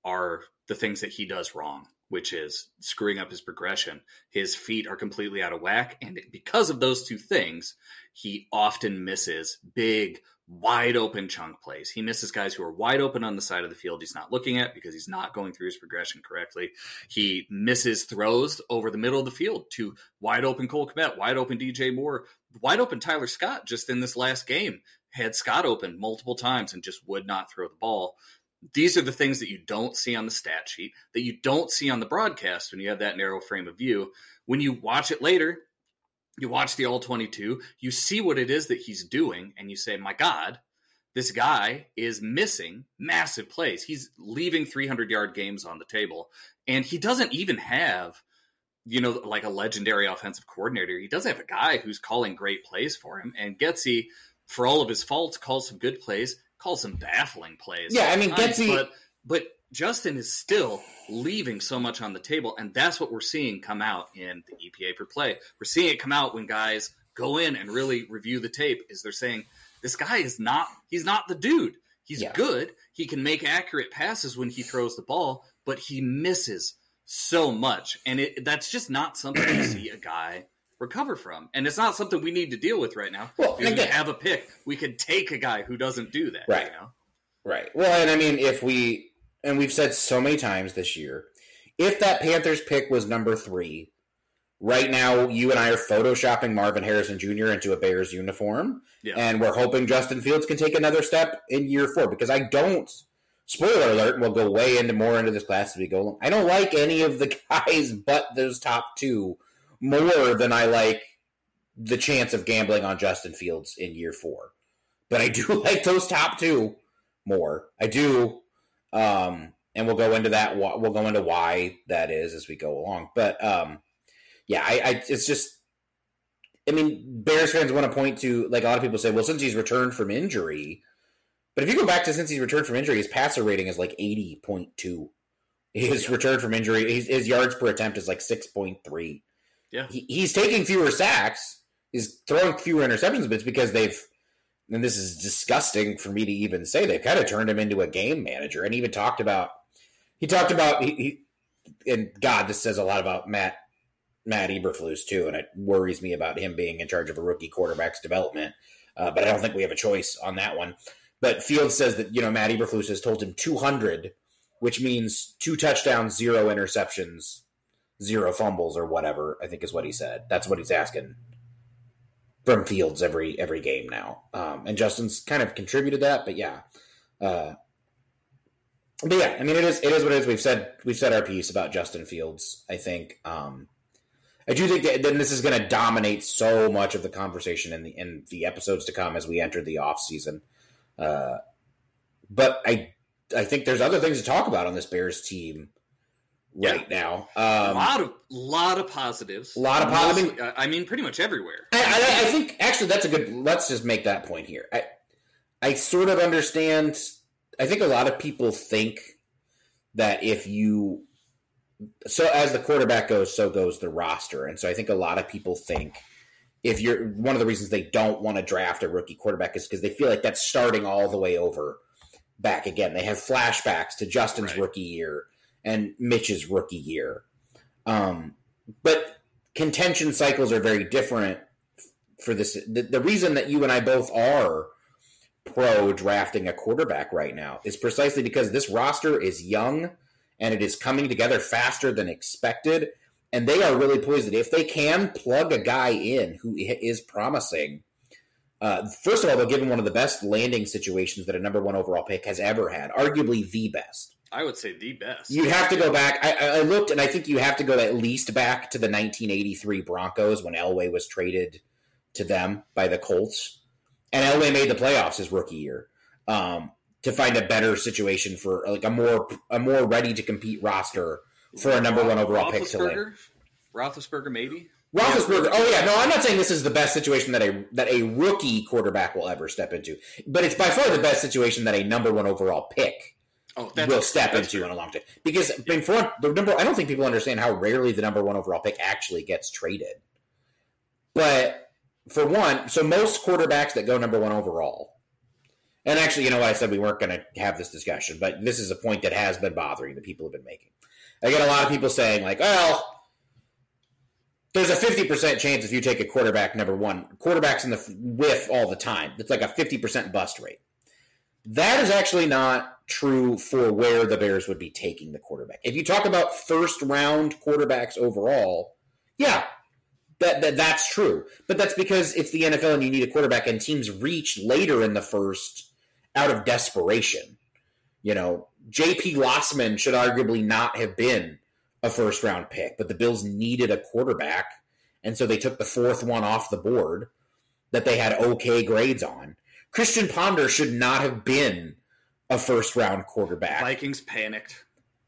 Speaker 1: are the things that he does wrong, which is screwing up his progression. His feet are completely out of whack. And because of those two things, he often misses big, wide open chunk plays. He misses guys who are wide open on the side of the field he's not looking at because he's not going through his progression correctly. He misses throws over the middle of the field to wide open Cole Kmet, wide open DJ Moore, wide open Tyler Scott just in this last game. Had Scott open multiple times and just would not throw the ball. These are the things that you don't see on the stat sheet, that you don't see on the broadcast when you have that narrow frame of view. When you watch it later, you watch the all 22, you see what it is that he's doing, and you say, my God, this guy is missing massive plays. He's leaving 300 yard games on the table, and he doesn't even have, you know, like a legendary offensive coordinator. He doesn't have a guy who's calling great plays for him. And Getsy, for all of his faults, calls some good plays, calls some baffling plays.
Speaker 2: Yeah, I mean, Getsy.
Speaker 1: But, but Justin is still leaving so much on the table, and that's what we're seeing come out in the EPA per play. We're seeing it come out when guys go in and really review the tape. Is they're saying this guy is not he's not the dude. He's
Speaker 2: Yeah.
Speaker 1: good. He can make accurate passes when he throws the ball, but he misses so much, and it, that's just not something you see a guy recover from, and it's not something we need to deal with right now.
Speaker 2: Well,
Speaker 1: because we
Speaker 2: again-
Speaker 1: have a pick. We could take a guy who doesn't do that.
Speaker 2: Right.
Speaker 1: You know?
Speaker 2: Right. Well, and I mean, if we and we've said so many times this year, if that Panthers pick was number three, right now you and I are photoshopping Marvin Harrison Jr. into a Bears uniform,
Speaker 1: Yeah.
Speaker 2: and we're hoping Justin Fields can take another step in year four. Because I don't. Spoiler alert: We'll go way into more into this class as we go along. I don't like any of the guys but those top two more than I like the chance of gambling on Justin Fields in year four. But I do like those top two more. I do, um, and we'll go into that. We'll go into why that is as we go along. But um, yeah, I, I it's just. I mean, Bears fans want to point to like a lot of people say, well, since he's returned from injury, but if you go back to since he's returned from injury, his passer rating is like eighty point two. His return from injury, his, his yards per attempt is like six point three.
Speaker 1: Yeah.
Speaker 2: he, he's taking fewer sacks. He's throwing fewer interceptions, but it's because they've and this is disgusting for me to even say they've kind of turned him into a game manager and even talked about he talked about he, he and god this says a lot about matt matt eberflus too and it worries me about him being in charge of a rookie quarterback's development uh, but i don't think we have a choice on that one but field says that you know matt eberflus has told him 200 which means two touchdowns zero interceptions zero fumbles or whatever i think is what he said that's what he's asking from Fields every every game now. Um, and Justin's kind of contributed that, but yeah. Uh, but yeah, I mean it is it is what it is. We've said we've said our piece about Justin Fields. I think um, I do think that then this is going to dominate so much of the conversation in the in the episodes to come as we enter the off season. Uh, but I I think there's other things to talk about on this Bears team right now.
Speaker 1: a
Speaker 2: Um,
Speaker 1: lot of lot of positives.
Speaker 2: A lot of positives. I mean-
Speaker 1: I mean, pretty much everywhere.
Speaker 2: I, I, I think actually that's a good. Let's just make that point here. I I sort of understand. I think a lot of people think that if you so as the quarterback goes, so goes the roster, and so I think a lot of people think if you're one of the reasons they don't want to draft a rookie quarterback is because they feel like that's starting all the way over back again. They have flashbacks to Justin's
Speaker 1: Right.
Speaker 2: rookie year and Mitch's rookie year. Um, but contention cycles are very different for this. The, the reason that you and I both are pro drafting a quarterback right now is precisely because this roster is young and it is coming together faster than expected. and they are really poised. If they can plug a guy in who is promising, uh, first of all, they'll give him one of the best landing situations that a number one overall pick has ever had, arguably the best.
Speaker 1: I would say the best.
Speaker 2: You have to go back. I, I, looked, and I think you have to go at least back to the 1983 Broncos when Elway was traded to them by the Colts, and Elway made the playoffs his rookie year um, to find a better situation for like a more a more ready to compete roster for a number one overall pick to win.
Speaker 1: Roethlisberger, maybe.
Speaker 2: Roethlisberger. Oh yeah, no, I'm not saying this is the best situation that a that a rookie quarterback will ever step into, but it's by far the best situation that a number one overall pick oh, will step into true. in a long time. Because yeah. before the number, I don't think people understand how rarely the number one overall pick actually gets traded. But for one, so most quarterbacks that go number one overall, and actually, you know what I said we weren't going to have this discussion, but this is a point that has been bothering the people have been making. I get a lot of people saying like, well there's a 50% chance if you take a quarterback number one, quarterbacks in the whiff all the time. It's like a 50% bust rate. That is actually not true for where the Bears would be taking the quarterback. If you talk about first round quarterbacks overall, yeah, that, that that's true. But that's because it's the NFL and you need a quarterback, and teams reach later in the first out of desperation. You know, J.P. Losman should arguably not have been a first round pick, but the Bills needed a quarterback, and so they took the fourth one off the board that they had okay grades on. Christian Ponder should not have been a first round quarterback.
Speaker 1: Vikings panicked.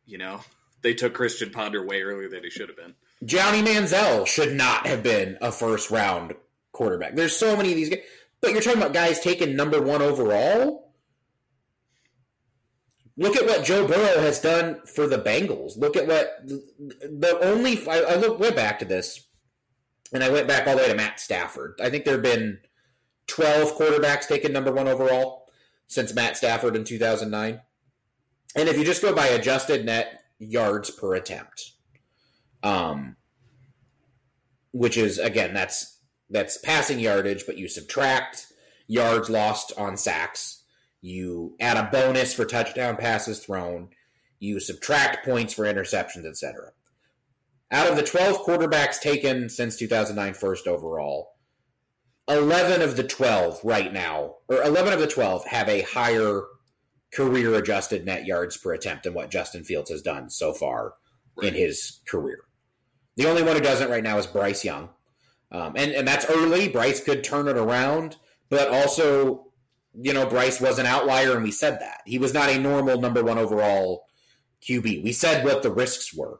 Speaker 1: You know, they took Christian Ponder way earlier than he should have been.
Speaker 2: Johnny Manziel should not have been a first round quarterback. There's so many of these guys, but you're talking about guys taken number one overall. Look at what Joe Burrow has done for the Bengals. Look at what the only I, I look went back to this, and I went back all the way to Matt Stafford. I think there have been twelve quarterbacks taken number one overall since Matt Stafford in two thousand nine, and if you just go by adjusted net yards per attempt, um, which is again that's that's passing yardage, but you subtract yards lost on sacks. You add a bonus for touchdown passes thrown, you subtract points for interceptions, etc. Out of the 12 quarterbacks taken since 2009 first overall, 11 of the 12 right now, or 11 of the 12 have a higher career adjusted net yards per attempt than what Justin Fields has done so far right. in his career. The only one who doesn't right now is Bryce Young. Um, and, and that's early. Bryce could turn it around, but also you know, Bryce was an outlier, and we said that. He was not a normal number one overall QB. We said what the risks were.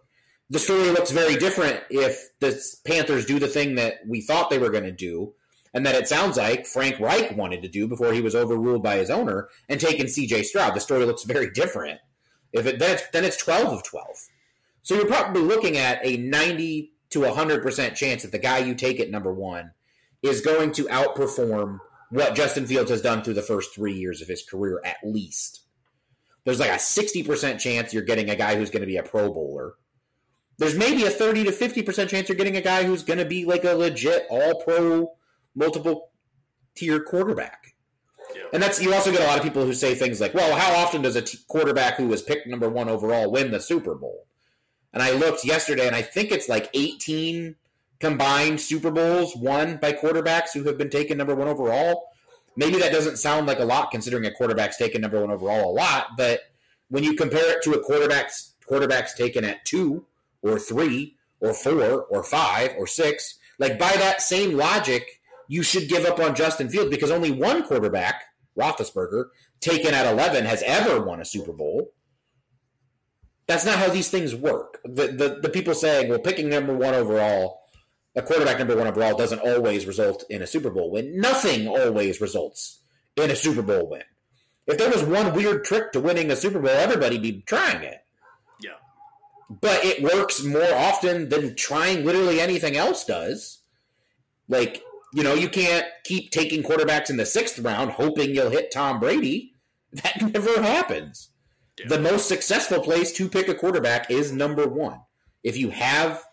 Speaker 2: The story looks very different if the Panthers do the thing that we thought they were going to do, and that it sounds like Frank Reich wanted to do before he was overruled by his owner and taken CJ Stroud. The story looks very different. If it then it's, then it's 12 of 12. So you're probably looking at a 90 to 100% chance that the guy you take at number one is going to outperform – what Justin Fields has done through the first three years of his career, at least. There's like a 60% chance you're getting a guy who's going to be a Pro Bowler. There's maybe a 30 to 50% chance you're getting a guy who's going to be like a legit all pro, multiple tier quarterback. Yeah. And that's you also get a lot of people who say things like, "Well, how often does a t- quarterback who was picked number 1 overall win the Super Bowl?" And I looked yesterday and I think it's like 18 combined Super Bowls won by quarterbacks who have been taken number one overall. Maybe that doesn't sound like a lot considering a quarterback's taken number one overall a lot, but when you compare it to a quarterback's quarterbacks taken at two or three or four or five or six, like by that same logic, you should give up on Justin Fields because only one quarterback, Roethlisberger, taken at 11 has ever won a Super Bowl. That's not how these things work. The, the, the people saying, well, picking number one overall a quarterback number one overall doesn't always result in a Super Bowl win. Nothing always results in a Super Bowl win. If there was one weird trick to winning a Super Bowl, everybody'd be trying it.
Speaker 1: Yeah.
Speaker 2: But it works more often than trying literally anything else does. Like, you know, you can't keep taking quarterbacks in the sixth round hoping you'll hit Tom Brady. That never happens. Yeah. The most successful place to pick a quarterback is number one. If you have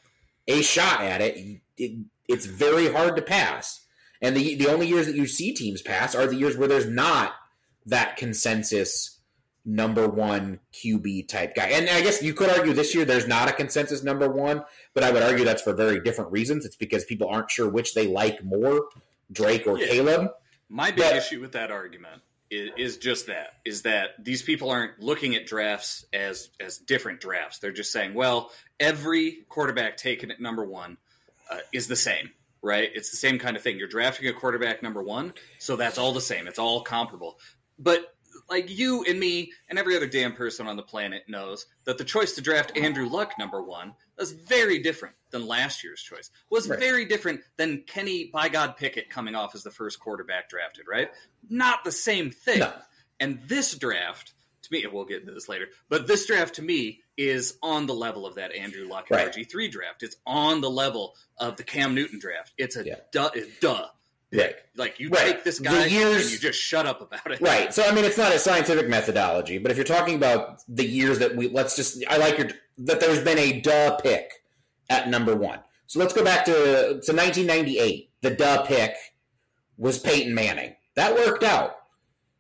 Speaker 2: a shot at it, it, it's very hard to pass. And the the only years that you see teams pass are the years where there's not that consensus number one QB type guy. And I guess you could argue this year there's not a consensus number one, but I would argue that's for very different reasons. It's because people aren't sure which they like more, Drake or
Speaker 1: Yeah.
Speaker 2: Caleb.
Speaker 1: My big
Speaker 2: But-
Speaker 1: issue with that argument is, is just that is that these people aren't looking at drafts as as different drafts. They're just saying, well, every quarterback taken at number one uh, is the same, right? It's the same kind of thing. You're drafting a quarterback number one, so that's all the same. It's all comparable. But like you and me and every other damn person on the planet knows that the choice to draft Andrew Luck number one was very different than last year's choice. Was
Speaker 2: Right.
Speaker 1: very different than Kenny by God Pickett coming off as the first quarterback drafted, right? Not the same thing.
Speaker 2: No.
Speaker 1: And this draft, to me, we'll get into this later, but this draft to me is on the level of that Andrew Luck
Speaker 2: Right.
Speaker 1: RG3 draft. It's on the level of the Cam Newton draft. It's a
Speaker 2: Yeah.
Speaker 1: duh, it's duh.
Speaker 2: Right.
Speaker 1: Like you
Speaker 2: Right.
Speaker 1: take this
Speaker 2: The
Speaker 1: guy
Speaker 2: years-
Speaker 1: and you just shut up about it.
Speaker 2: Right. So I mean, it's not a scientific methodology, but if you're talking about the years that we let's just I like your that there's been a duh pick at number one. So let's go back to to 1998. The duh pick was Peyton Manning. That worked out.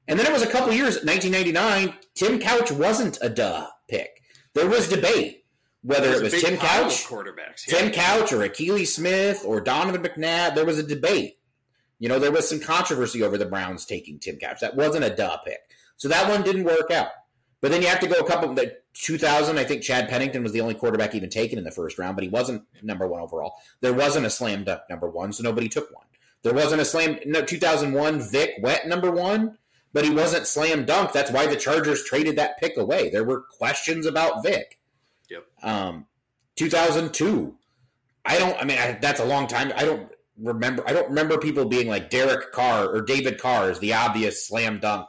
Speaker 2: And then it was a couple years, 1999. Tim Couch wasn't a duh pick. There was debate whether
Speaker 1: There's
Speaker 2: it was Tim Couch,
Speaker 1: quarterbacks.
Speaker 2: Tim
Speaker 1: yeah.
Speaker 2: Couch, or Akili Smith, or Donovan McNabb. There was a debate. You know, there was some controversy over the Browns taking Tim Couch. That wasn't a duh pick. So that one didn't work out. But then you have to go a couple. The 2000, I think Chad Pennington was the only quarterback even taken in the first round, but he wasn't number one overall. There wasn't a slam dunk number one, so nobody took one. There wasn't a slam. No, 2001 Vic went number one, but he wasn't slam dunk. That's why the Chargers traded that pick away. There were questions about Vic.
Speaker 1: Yep.
Speaker 2: Um, 2002. I don't. I mean, I, that's a long time. I don't remember. I don't remember people being like Derek Carr or David Carr is the obvious slam dunk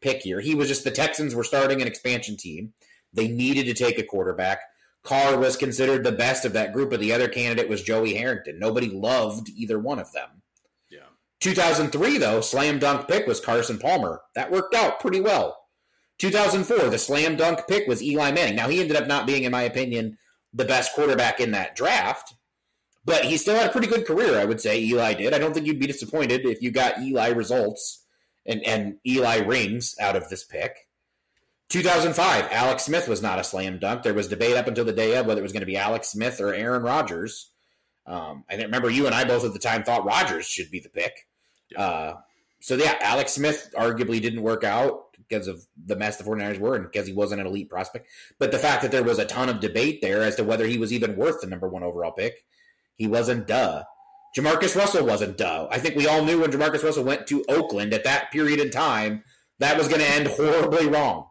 Speaker 2: pick here. He was just the Texans were starting an expansion team. They needed to take a quarterback. Carr was considered the best of that group, but the other candidate was Joey Harrington. Nobody loved either one of them.
Speaker 1: Yeah.
Speaker 2: 2003, though, slam dunk pick was Carson Palmer. That worked out pretty well. 2004, the slam dunk pick was Eli Manning. Now, he ended up not being, in my opinion, the best quarterback in that draft, but he still had a pretty good career, I would say. Eli did. I don't think you'd be disappointed if you got Eli results and, and Eli rings out of this pick. 2005, Alex Smith was not a slam dunk. There was debate up until the day of whether it was going to be Alex Smith or Aaron Rodgers. Um, I remember you and I both at the time thought Rodgers should be the pick. Uh, so yeah, Alex Smith arguably didn't work out because of the mess the 49ers were and because he wasn't an elite prospect. But the fact that there was a ton of debate there as to whether he was even worth the number one overall pick, he wasn't duh. Jamarcus Russell wasn't duh. I think we all knew when Jamarcus Russell went to Oakland at that period in time that was going to end horribly wrong.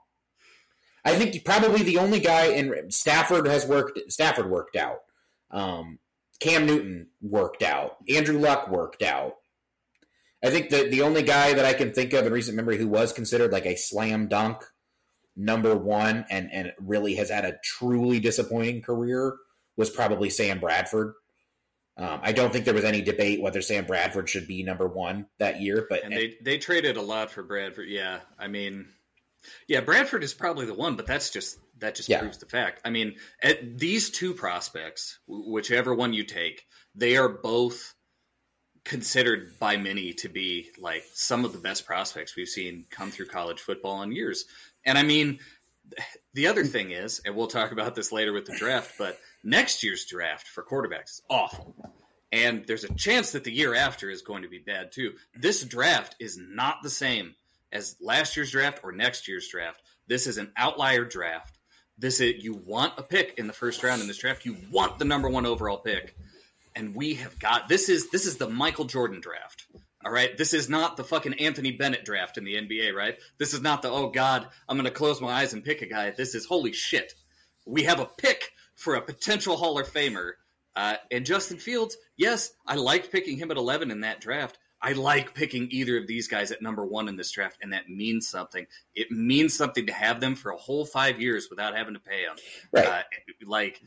Speaker 2: I think probably the only guy in Stafford has worked. Stafford worked out. Um, Cam Newton worked out. Andrew Luck worked out. I think the the only guy that I can think of in recent memory who was considered like a slam dunk number one and and really has had a truly disappointing career was probably Sam Bradford. Um, I don't think there was any debate whether Sam Bradford should be number one that year, but
Speaker 1: And they they traded a lot for Bradford. Yeah, I mean, yeah, Bradford is probably the one, but that's just that just
Speaker 2: Yeah.
Speaker 1: proves the fact. I mean, these two prospects, whichever one you take, they are both considered by many to be like some of the best prospects we've seen come through college football in years. And I mean, the other thing is, and we'll talk about this later with the draft, but next year's draft for quarterbacks is awful. And there's a chance that the year after is going to be bad too. This draft is not the same as last year's draft or next year's draft. This is an outlier draft. This is you want a pick in the first round in this draft. You want the number one overall pick, and we have got this is this is the Michael Jordan draft. All right, this is not the fucking Anthony Bennett draft in the NBA. Right, this is not the oh god I'm going to close my eyes and pick a guy. This is holy shit. We have a pick for a potential Hall of Famer, uh, and Justin Fields. Yes, I liked picking him at 11 in that draft. I like picking either of these guys at number one in this draft, and that means something. It means something to have them for a whole five years without having to pay them.
Speaker 2: right.
Speaker 1: Uh, like,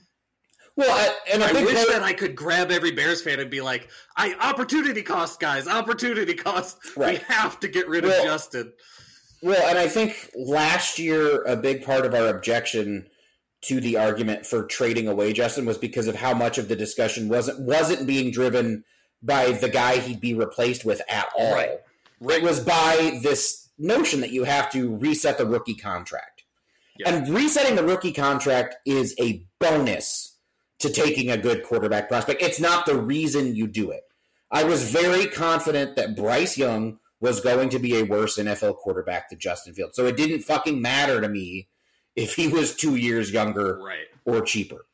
Speaker 2: well, I, and
Speaker 1: I,
Speaker 2: big
Speaker 1: wish that I could grab every Bears fan and be like, "I opportunity cost, guys, opportunity cost.
Speaker 2: Right.
Speaker 1: We have to get rid
Speaker 2: Well-
Speaker 1: of Justin."
Speaker 2: Well, and I think last year a big part of our objection to the argument for trading away Justin was because of how much of the discussion wasn't wasn't being driven by the guy he'd be replaced with at all.
Speaker 1: Right.
Speaker 2: It was by this notion that you have to reset the rookie contract. Yeah. And resetting the rookie contract is a bonus to taking a good quarterback prospect. It's not the reason you do it. I was very confident that Bryce Young was going to be a worse NFL quarterback than Justin Fields. So it didn't fucking matter to me if he was two years younger
Speaker 1: right.
Speaker 2: or cheaper.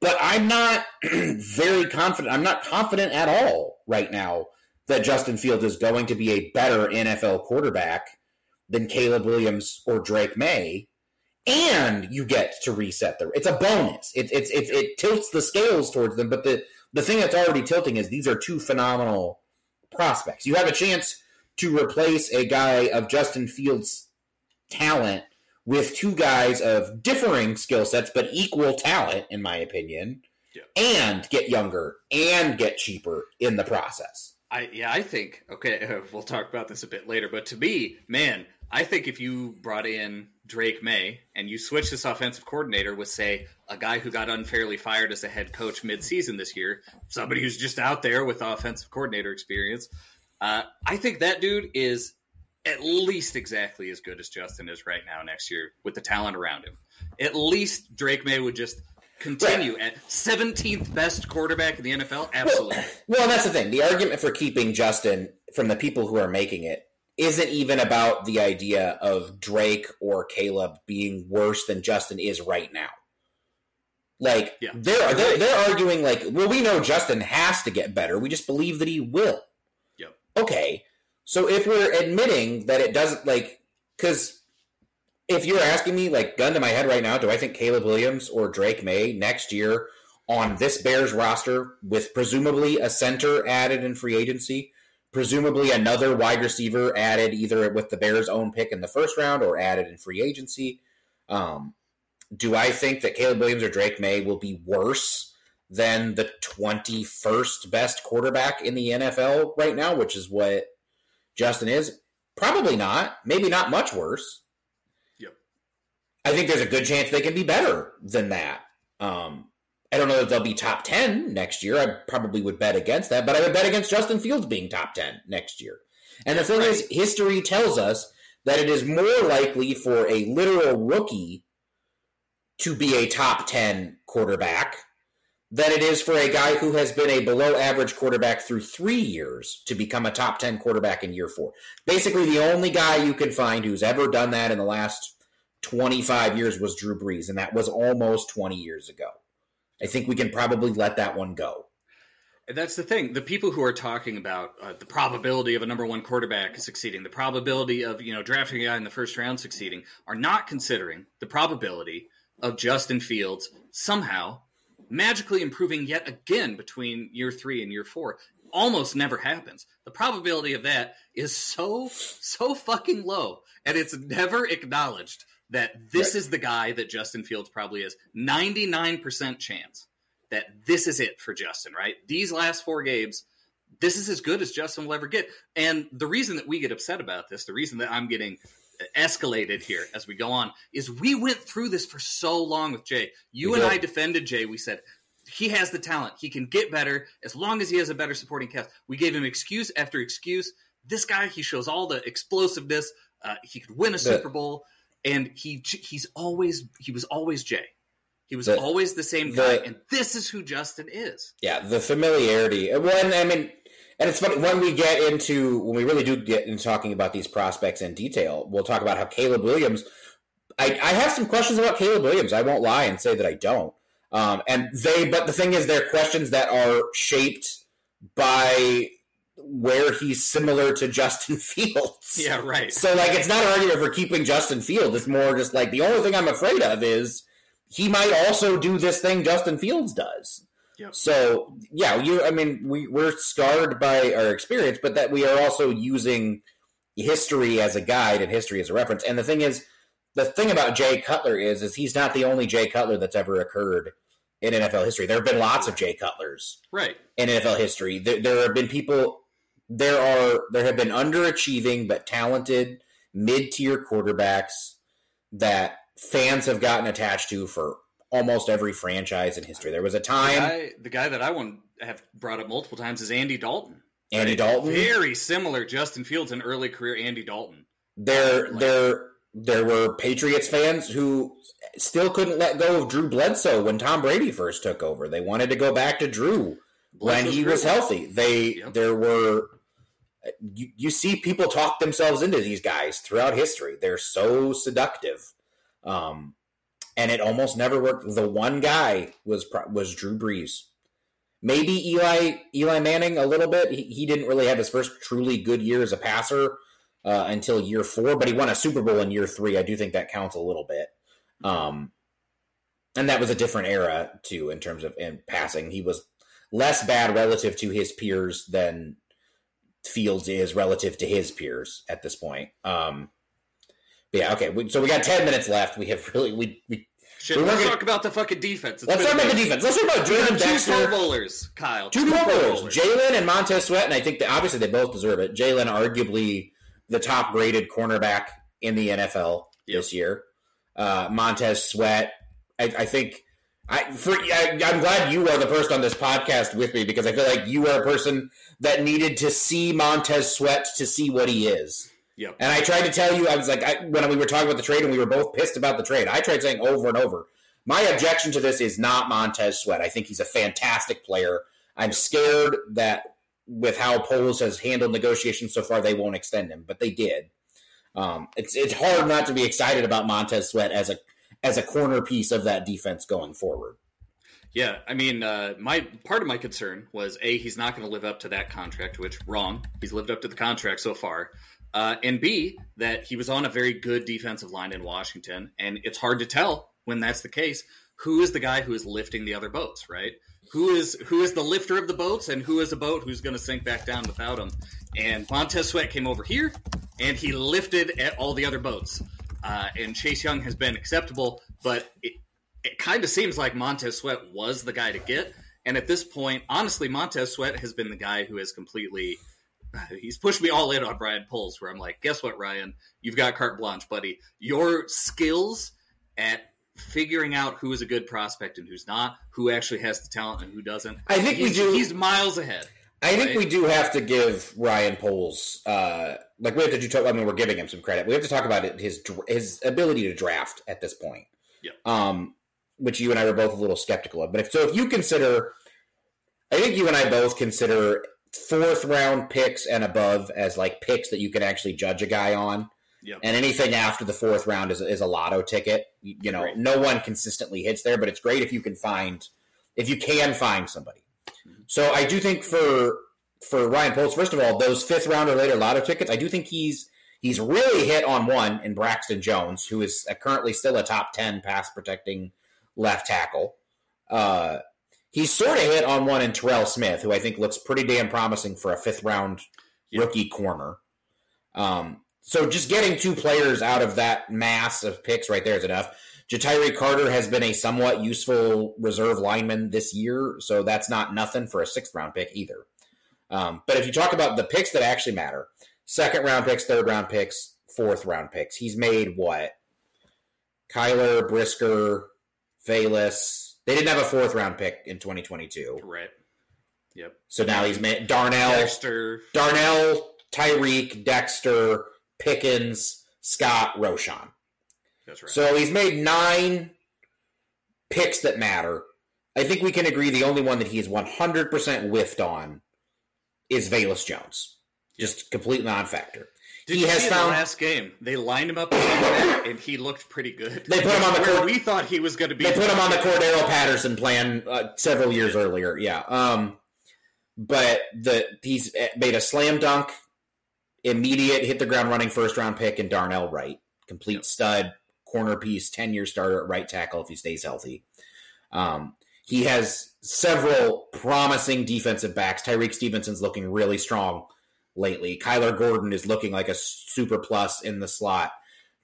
Speaker 2: But I'm not very confident. I'm not confident at all right now that Justin Fields is going to be a better NFL quarterback than Caleb Williams or Drake Maye. And you get to reset the. It's a bonus. It, it's it, it tilts the scales towards them. But the the thing that's already tilting is these are two phenomenal prospects. You have a chance to replace a guy of Justin Fields' talent with two guys of differing skill sets but equal talent, in my opinion, yeah. and get younger and get cheaper in the process.
Speaker 1: I yeah, I think okay, uh, we'll talk about this a bit later, but to me, man, I think if you brought in Drake Maye and you switch this offensive coordinator with say a guy who got unfairly fired as a head coach mid-season this year, somebody who's just out there with offensive coordinator experience, uh, I think that dude is at least exactly as good as Justin is right now next year with the talent around him. At least Drake Maye would just continue at 17th best quarterback in the NFL. Absolutely.
Speaker 2: Well, well, that's the thing. The argument for keeping Justin from the people who are making it isn't even about the idea of Drake or Caleb being worse than Justin is right now. Like yeah. they're, they're they're arguing like, well, we know Justin has to get better. We just believe that he will.
Speaker 1: Yep.
Speaker 2: Okay. So if we're admitting that it doesn't like, because if you're asking me, like, gun to my head right now, do I think Caleb Williams or Drake Maye next year on this Bears roster with presumably a center added in free agency, presumably another wide receiver added either with the Bears' own pick in the first round or added in free agency? Um, do I think that Caleb Williams or Drake Maye will be worse than the 21st best quarterback in the NFL right now, which is what Justin is? Probably not. Maybe not much worse.
Speaker 1: Yep.
Speaker 2: I think there's a good chance they can be better than that. Um, I don't know if they'll be top 10 next year. I probably would bet against that, but I would bet against Justin Fields being top 10 next year. And the thing right. is, history tells us that it is more likely for a literal rookie to be a top 10 quarterback than it is for a guy who has been a below average quarterback through three years to become a top 10 quarterback in year four. Basically, the only guy you can find who's ever done that in the last 25 years was Drew Brees, and that was almost 20 years ago. I think we can probably let that one go.
Speaker 1: And that's the thing. The people who are talking about uh, the probability of a number one quarterback succeeding, the probability of you know drafting a guy in the first round succeeding, are not considering the probability of Justin Fields somehow magically improving yet again between year three and year four almost never happens. The probability of that is so so fucking low, and it's never acknowledged that this right. is the guy that Justin Fields probably is. Ninety nine percent chance that this is it for Justin. Right? These last four games. This is as good as Justin will ever get. And the reason that we get upset about this, the reason that I'm getting escalated here as we go on is we went through this for so long with Jay. You and. I defended Jay. We said he has the talent. He can get better as long as he has a better supporting cast. We gave him excuse after excuse. This guy, he shows all the explosiveness. Uh, he could win a Super Bowl, and he he's always he was always Jay. He was the, always the same guy, the, and this is who Justin is.
Speaker 2: Yeah, the familiarity. When I mean, and it's funny when we get into when we really do get into talking about these prospects in detail. We'll talk about how Caleb Williams. I, I have some questions about Caleb Williams. I won't lie and say that I don't. Um, and they, but the thing is, they're questions that are shaped by where he's similar to Justin Fields.
Speaker 1: Yeah, right.
Speaker 2: So like, it's not an argument for keeping Justin Fields. It's more just like the only thing I'm afraid of is he might also do this thing Justin Fields does.
Speaker 1: Yep.
Speaker 2: So yeah, you. I mean, we we're scarred by our experience, but that we are also using history as a guide and history as a reference. And the thing is, the thing about Jay Cutler is, is he's not the only Jay Cutler that's ever occurred in NFL history. There have been lots of Jay Cutlers,
Speaker 1: right,
Speaker 2: in NFL history. There, there have been people. There are there have been underachieving but talented mid tier quarterbacks that fans have gotten attached to for almost every franchise in history. There was a time.
Speaker 1: The guy, the guy that I want have brought up multiple times is Andy Dalton.
Speaker 2: Andy Dalton,
Speaker 1: very similar Justin Fields in early career. Andy Dalton,
Speaker 2: There, there, there were Patriots fans who still couldn't let go of Drew Bledsoe when Tom Brady first took over. They wanted to go back to Drew when he was healthy. They, yep. there were. You, you see people talk themselves into these guys throughout history. They're so seductive. Um, and it almost never worked. The one guy was was Drew Brees. Maybe Eli Eli Manning a little bit. He, he didn't really have his first truly good year as a passer uh, until year four, but he won a Super Bowl in year three. I do think that counts a little bit. Um, and that was a different era too in terms of in passing. He was less bad relative to his peers than Fields is relative to his peers at this point. Um, yeah, okay. We, so we got ten minutes left. We have really we we
Speaker 1: Shit, we let's gonna, talk about the fucking defense.
Speaker 2: It's let's talk about the defense. Let's talk about Jaylon
Speaker 1: Dexter. Two Pro Bowlers, Kyle.
Speaker 2: Two, two Pro Bowlers. Jaylon and Montez Sweat, and I think that obviously they both deserve it. Jaylon, arguably the top graded cornerback in the NFL yep. this year. Uh, Montez Sweat, I, I think. I, for, I, I'm glad you are the person on this podcast with me because I feel like you are a person that needed to see Montez Sweat to see what he is.
Speaker 1: Yep.
Speaker 2: And I tried to tell you, I was like, I, when we were talking about the trade and we were both pissed about the trade, I tried saying over and over, my objection to this is not Montez Sweat. I think he's a fantastic player. I'm scared that with how Poles has handled negotiations so far, they won't extend him, but they did. Um, it's it's hard not to be excited about Montez Sweat as a as a corner piece of that defense going forward.
Speaker 1: Yeah, I mean, uh, my part of my concern was a he's not going to live up to that contract, which wrong. He's lived up to the contract so far. Uh, and B, that he was on a very good defensive line in Washington. And it's hard to tell when that's the case who is the guy who is lifting the other boats, right? Who is who is the lifter of the boats and who is a boat who's going to sink back down without him? And Montez Sweat came over here and he lifted at all the other boats. Uh, and Chase Young has been acceptable, but it, it kind of seems like Montez Sweat was the guy to get. And at this point, honestly, Montez Sweat has been the guy who has completely he's pushed me all in on Ryan Poles, where I'm like, guess what, Ryan? You've got carte blanche, buddy. Your skills at figuring out who is a good prospect and who's not, who actually has the talent and who doesn't.
Speaker 2: I think
Speaker 1: we
Speaker 2: do.
Speaker 1: He's miles ahead.
Speaker 2: I think we do have to give Ryan Poles, uh, like we have to do. Talk, I mean, we're giving him some credit. We have to talk about it, his his ability to draft at this point.
Speaker 1: Yeah.
Speaker 2: Um, which you and I were both a little skeptical of. But if so, if you consider, I think you and I both consider fourth round picks and above as like picks that you can actually judge a guy on.
Speaker 1: Yep.
Speaker 2: And anything after the fourth round is, is a lotto ticket. You, you know, right. no one consistently hits there, but it's great if you can find if you can find somebody. Mm-hmm. So I do think for for Ryan Poles, first of all, those fifth round or later lotto tickets, I do think he's he's really hit on one in Braxton Jones, who is currently still a top ten pass protecting left tackle. Uh, He's sort of hit on one in Terrell Smith, who I think looks pretty damn promising for a fifth round rookie corner. Um, so just getting two players out of that mass of picks right there is enough. Ja'Tyre Carter has been a somewhat useful reserve lineman this year, so that's not nothing for a sixth round pick either. Um, but if you talk about the picks that actually matter, second round picks, third round picks, fourth round picks, he's made what? Kyler, Brisker, Velus, they didn't have a fourth round pick in 2022.
Speaker 1: Right. Yep.
Speaker 2: So now he's made Darnell,
Speaker 1: Dexter,
Speaker 2: Darnell, Tyrique, Dexter, Pickens, Scott, Roschon.
Speaker 1: That's right.
Speaker 2: So he's made nine picks that matter. I think we can agree the only one that he's 100% whiffed on is Velus Jones. Just complete non-factor.
Speaker 1: Did he has found last game. They lined him up and he looked pretty good.
Speaker 2: They put him on the
Speaker 1: court. We thought he was going to be.
Speaker 2: They put him on the Cordarrelle Patterson plan uh, several years earlier. Yeah. Um, but the he's made a slam dunk, immediate hit the ground running first round pick and Darnell Wright, complete yep. stud corner piece, ten year starter at right tackle if he stays healthy. Um, he has several promising defensive backs. Tyrique Stevenson's looking really strong lately. Kyler Gordon is looking like a super plus in the slot.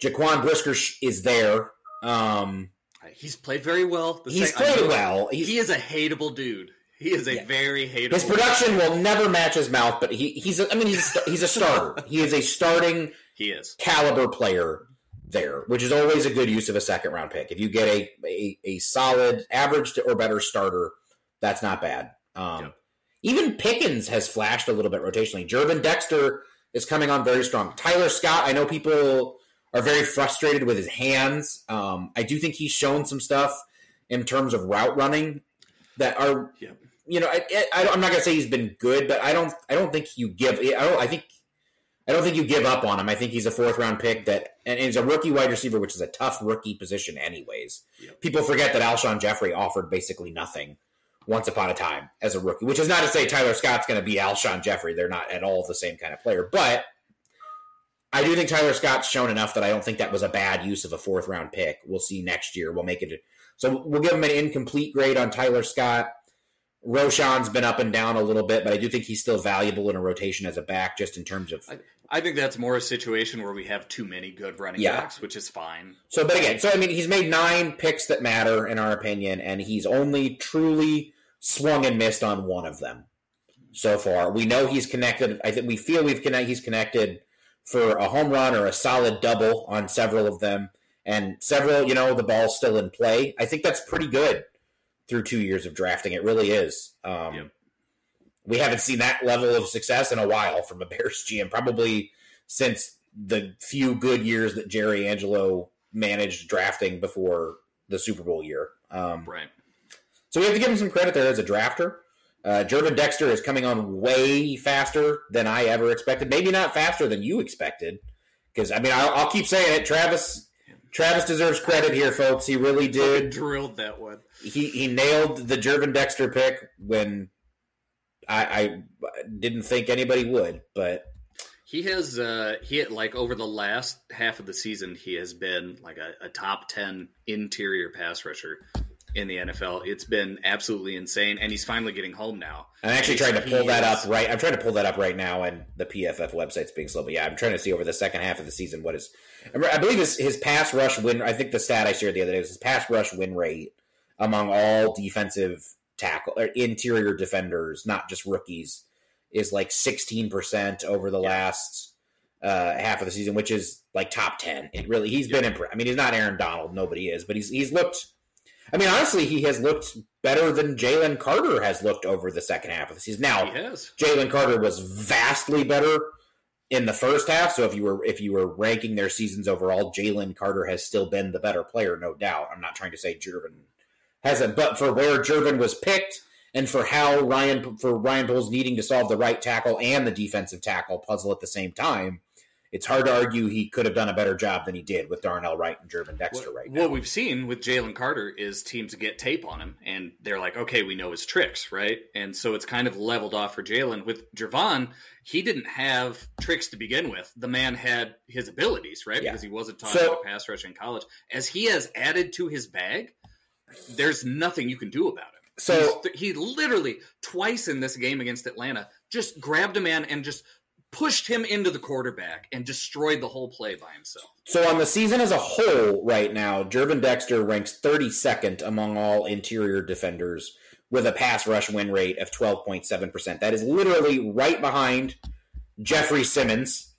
Speaker 2: Jaquan Brisker is there. Um,
Speaker 1: he's played very well.
Speaker 2: The he's played well.
Speaker 1: He's, he is a hateable dude. He is a yeah. very hateable.
Speaker 2: His production will never match his mouth, but he, he's. A, I mean, he's he's a starter. he is a starting.
Speaker 1: He is
Speaker 2: caliber player there, which is always a good use of a second round pick. If you get a a, a solid, average or better starter, that's not bad. Um, yep. Even Pickens has flashed a little bit rotationally. Gervon Dexter is coming on very strong. Tyler Scott, I know people are very frustrated with his hands. Um, I do think he's shown some stuff in terms of route running that are,
Speaker 1: Yep.
Speaker 2: you know, I, I, I'm not gonna say he's been good, but I don't, I don't think you give. I don't. I think. I don't think you give up on him. I think he's a fourth round pick that, and he's a rookie wide receiver, which is a tough rookie position, anyways.
Speaker 1: Yep.
Speaker 2: People forget that Alshon Jeffery offered basically nothing once upon a time as a rookie, which is not to say Tyler Scott's going to be Alshon Jeffery. They're not at all the same kind of player, but I do think Tyler Scott's shown enough that I don't think that was a bad use of a fourth round pick. We'll see next year. We'll make it. So we'll give him an incomplete grade on Tyler Scott. Roschon's been up and down a little bit, but I do think he's still valuable in a rotation as a back, just in terms of.
Speaker 1: I think that's more a situation where we have too many good running
Speaker 2: Yeah.
Speaker 1: backs, which is fine.
Speaker 2: So, but again, so I mean, he's made nine picks that matter in our opinion, and he's only truly swung and missed on one of them so far. We know he's connected. I think we feel we've connect. He's connected for a home run or a solid double on several of them, and several. You know, the ball's still in play. I think that's pretty good through two years of drafting. It really is. Um,
Speaker 1: Yep.
Speaker 2: We haven't seen that level of success in a while from a Bears GM, probably since the few good years that Jerry Angelo managed drafting before the Super Bowl year. Um,
Speaker 1: Right.
Speaker 2: So we have to give him some credit there as a drafter. Uh, Gervon Dexter is coming on way faster than I ever expected. Maybe not faster than you expected, because I mean I'll, I'll keep saying it. Travis, Travis deserves credit here, folks. He really did.
Speaker 1: Drilled that one.
Speaker 2: He he nailed the Gervon Dexter pick when I, I didn't think anybody would, but
Speaker 1: He has uh he had, like over the last half of the season he has been like a, a top 10 interior pass rusher in the NFL. It's been absolutely insane and he's finally getting home now.
Speaker 2: I'm actually trying to pull
Speaker 1: he
Speaker 2: that
Speaker 1: is-
Speaker 2: up right. I'm trying to pull that up right now, and the PFF website's being slow. But yeah, I'm trying to see over the second half of the season what is. I believe his his pass rush win. I think the stat I shared the other day was his pass rush win rate among all defensive tackle or interior defenders, not just rookies, is like 16 percent over the last uh, half of the season, which is like top 10. It really he's been impressed. I mean, he's not Aaron Donald, nobody is, but he's he's looked. I mean, honestly, he has looked better than Jalen Carter has looked over the second half of the season. Now, Jalen Carter was vastly better in the first half. So if you were if you were ranking their seasons overall, Jalen Carter has still been the better player, no doubt. I'm not trying to say Gervon hasn't, but for where Gervon was picked and for how Ryan for Ryan Poles needing to solve the right tackle and the defensive tackle puzzle at the same time, it's hard to argue he could have done a better job than he did with Darnell Wright and Gervon Dexter
Speaker 1: What,
Speaker 2: right now.
Speaker 1: what we've seen with Jalen Carter is teams get tape on him, and they're like, "Okay, we know his tricks, right?" And so it's kind of leveled off for Jalen. With Javon, he didn't have tricks to begin with. The man had his abilities, right?
Speaker 2: Yeah.
Speaker 1: Because he wasn't taught
Speaker 2: So-
Speaker 1: about pass rush in college. As he has added to his bag, there's nothing you can do about him.
Speaker 2: So
Speaker 1: He's- he literally twice in this game against Atlanta just grabbed a man and just pushed him into the quarterback and destroyed the whole play by himself.
Speaker 2: So on the season as a whole, right now, Gervon Dexter ranks 32nd among all interior defenders with a pass rush win rate of 12.7%. That is literally right behind Jeffery Simmons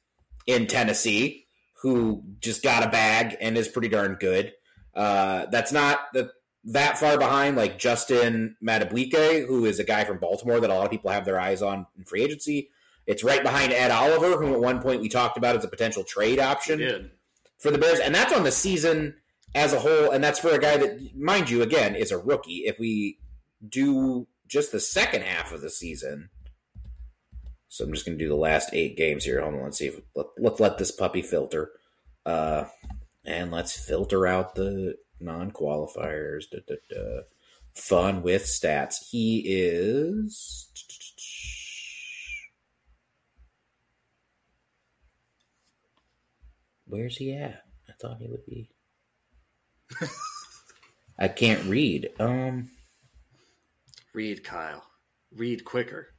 Speaker 2: in Tennessee, who just got a bag and is pretty darn good. Uh, that's not the, that far behind, like Justin Madubuike, who is a guy from Baltimore that a lot of people have their eyes on in free agency. It's right behind Ed Oliver, who at one point we talked about as a potential trade option for the Bears, and that's on the season as a whole, and that's for a guy that, mind you, again is a rookie. If we do just the second half of the season, so I'm just going to do the last eight games here. Hold on, let's see if let, let's let this puppy filter, uh, and let's filter out the da, da. Fun with stats. He is. Where's he at? I thought he would be. I can't read. Um,
Speaker 1: Read, Kyle. Read quicker.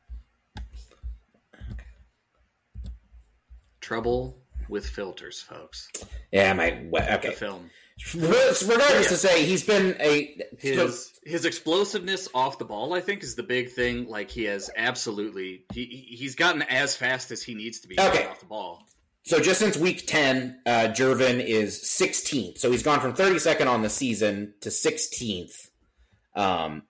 Speaker 1: Trouble with filters, folks.
Speaker 2: yeah, my
Speaker 1: The film.
Speaker 2: Regardless to say, he's been a
Speaker 1: His his explosiveness off the ball, I think, is the big thing. Like he has absolutely he he- he's gotten as fast as he needs to be
Speaker 2: Okay.
Speaker 1: off the ball.
Speaker 2: So just since week 10, uh, Gervon is 16th. So he's gone from 32nd on the season to 16th. Um,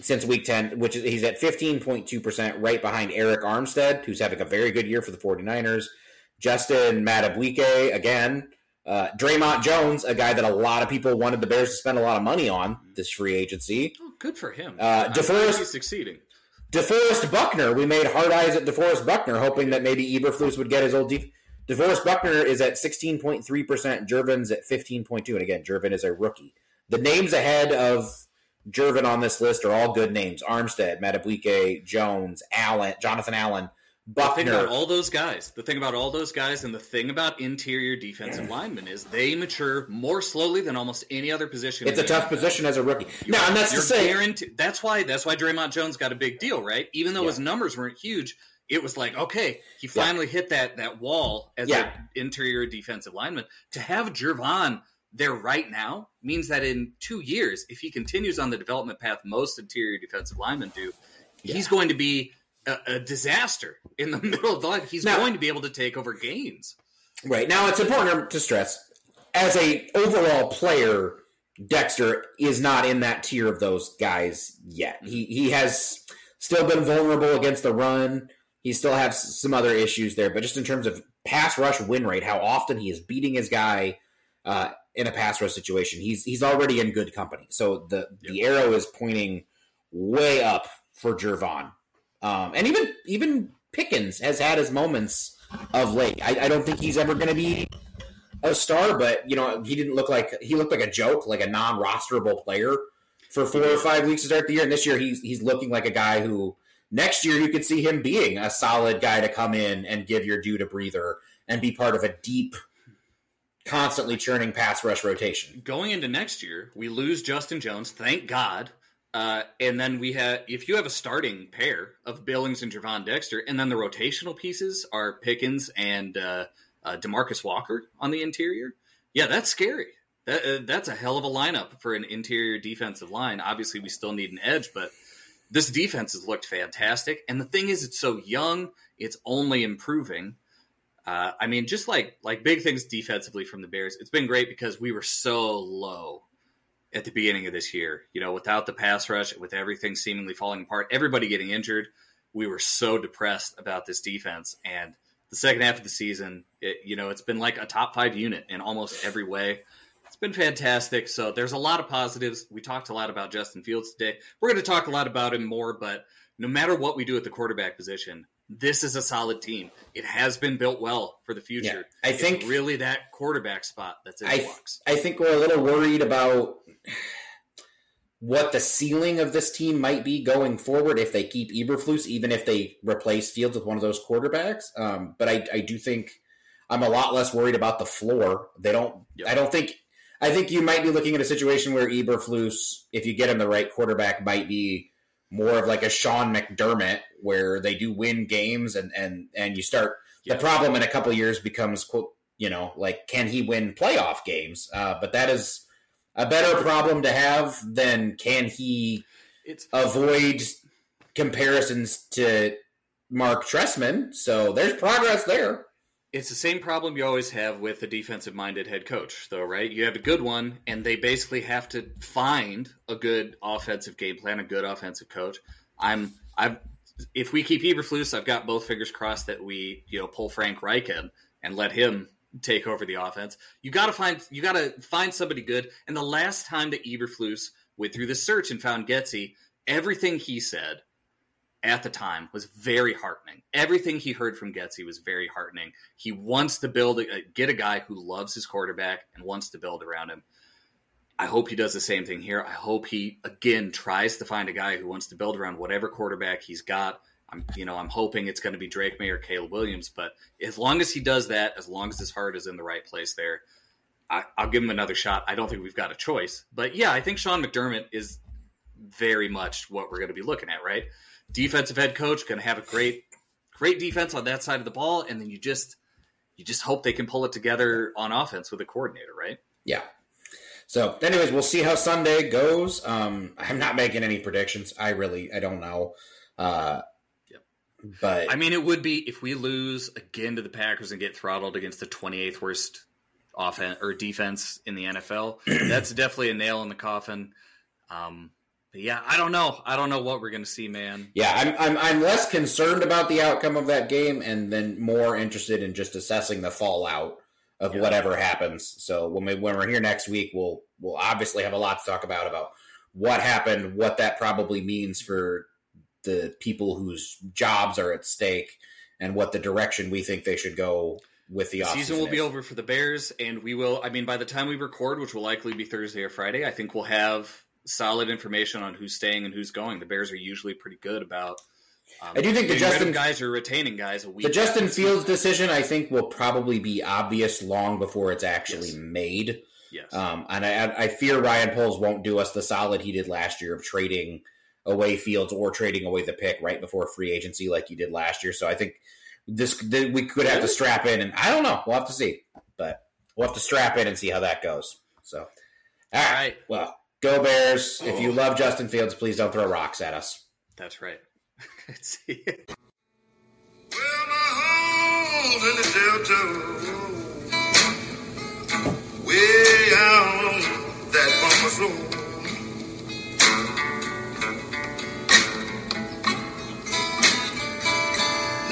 Speaker 2: since week 10, which is he's at 15.2%, right behind Arik Armstead, who's having a very good year for the 49ers. Justin Madubuike, again. Uh, Dre'Mont Jones, a guy that a lot of people wanted the Bears to spend a lot of money on this free agency.
Speaker 1: Oh, good for him.
Speaker 2: Uh, DeForest,
Speaker 1: succeeding.
Speaker 2: DeForest Buckner, we made hard eyes at DeForest Buckner, hoping that maybe Eberflus would get his old deep. DeForest Buckner is at 16.3%. Gervon's at 15.2. And again, Gervon is a rookie. The names ahead of Gervon on this list are all good names. Armstead, Madubuike, Jones, Allen, Jonathan Allen, Buckner.
Speaker 1: The thing about all those guys, the thing about all those guys, and the thing about interior defensive linemen is they mature more slowly than almost any other position.
Speaker 2: It's a tough position as a rookie. Now, and that's to say,
Speaker 1: that's why that's why Dre'Mont Jones got a big deal, right? Even though yeah. his numbers weren't huge, it was like, okay, he finally yeah. hit that that wall as yeah. an interior defensive lineman. To have Gervon there right now means that in two years, if he continues on the development path most interior defensive linemen do, he's going to be a, a disaster in the middle of the line. He's now, going to be able to take over games.
Speaker 2: Right now, it's important to stress as a overall player, Dexter is not in that tier of those guys yet. He he has still been vulnerable against the run. He still has some other issues there, but just in terms of pass rush win rate, how often he is beating his guy uh, in a pass rush situation, he's he's already in good company. So the yep. the arrow is pointing way up for Gervon. Um, and even even Pickens has had his moments of late. I, I don't think he's ever going to be a star, but you know he didn't look like he looked like a joke, like a non-rosterable player for four or five weeks to start the year. And this year he's he's looking like a guy who next year you could see him being a solid guy to come in and give your dude a breather and be part of a deep, constantly churning pass rush rotation.
Speaker 1: Going into next year, we lose Justin Jones. Thank God. Uh, and then we have, if you have a starting pair of Billings and Gervon Dexter, and then the rotational pieces are Pickens and uh, uh, Demarcus Walker on the interior, yeah, that's scary. That, uh, that's a hell of a lineup for an interior defensive line. Obviously, we still need an edge, but this defense has looked fantastic. And the thing is, it's so young; it's only improving. Uh, I mean, just like like big things defensively from the Bears, it's been great because we were so low at the beginning of this year. You know, without the pass rush, with everything seemingly falling apart, everybody getting injured, we were so depressed about this defense. And the second half of the season, it, you know, it's been like a top five unit in almost every way. It's been fantastic. So there's a lot of positives. We talked a lot about Justin Fields today. We're going to talk a lot about him more, but no matter what we do at the quarterback position, this is a solid team. It has been built well for the future.
Speaker 2: Yeah, I
Speaker 1: it's
Speaker 2: think
Speaker 1: really that quarterback spot that's in
Speaker 2: I,
Speaker 1: flux.
Speaker 2: I think we're a little worried about what the ceiling of this team might be going forward if they keep Eberflus, even if they replace Fields with one of those quarterbacks. Um, but I, I, do think I'm a lot less worried about the floor. They don't. Yep. I don't think. I think you might be looking at a situation where Eberflus, if you get him the right quarterback, might be more of like a Sean McDermott, where they do win games and and and you start. The problem in a couple years becomes quote, you know, like can he win playoff games? Uh, but that is a better problem to have than can he it's, avoid comparisons to Marc Trestman So there's progress there.
Speaker 1: It's the same problem you always have with a defensive minded head coach, though, right? You have a good one, and they basically have to find a good offensive game plan, a good offensive coach. I'm, I've, if we keep Eberflus, I've got both fingers crossed that we, you know, pull Frank Reich in and let him take over the offense. You got to find you got to find somebody good. And the last time that Eberflus went through the search and found Getsy, everything he said at the time was very heartening. Everything he heard from Getsy was very heartening. He wants to build a, get a guy who loves his quarterback and wants to build around him. I hope he does the same thing here. I hope he again tries to find a guy who wants to build around whatever quarterback he's got I'm you know I'm hoping it's going to be Drake Maye or Caleb Williams, but as long as he does that, as long as his heart is in the right place there, I, will give him another shot. I don't think we've got a choice, but yeah, I think Sean McDermott is very much what we're going to be looking at, right? Defensive head coach going to have a great great defense on that side of the ball, and then you just you just hope they can pull it together on offense with a coordinator, right?
Speaker 2: Yeah. So, anyways, we'll see how Sunday goes. Um, I'm not making any predictions. I really I don't know. Uh, but
Speaker 1: I mean, it would be if we lose again to the Packers and get throttled against the 28th worst offense or defense in the NFL. that's definitely a nail in the coffin. Um, yeah, I don't know. I don't know what we're going to see, man.
Speaker 2: Yeah, I'm, I'm I'm less concerned about the outcome of that game, and then more interested in just assessing the fallout of
Speaker 1: Yeah.
Speaker 2: whatever happens. So when we when we're here next week, we'll we'll obviously have a lot to talk about about what happened, what that probably means for the people whose jobs are at stake, and what the direction we think they should go with the
Speaker 1: the season will be over for the Bears, and we will. I mean, by the time we record, which will likely be Thursday or Friday, I think we'll have solid information on who's staying and who's going. The Bears are usually pretty good about. Um,
Speaker 2: I do think the
Speaker 1: getting rid of
Speaker 2: Justin-
Speaker 1: guys are retaining guys a week.
Speaker 2: The Justin Fields decision, I think, will probably be obvious long before it's actually
Speaker 1: Yes.
Speaker 2: made.
Speaker 1: Yes.
Speaker 2: Um, and I, I fear Ryan Poles won't do us the solid he did last year of trading away Fields or trading away the pick right before free agency like he did last year. So I think this th- we could have to strap in, and I don't know. We'll have to see, but we'll have to strap in and see how that goes. So, all right. Well, go oh. Bears! If you oh. love Justin Fields, please don't throw rocks at us.
Speaker 1: That's right. See.
Speaker 3: Well, my home's in the Delta, way out on that bumper road.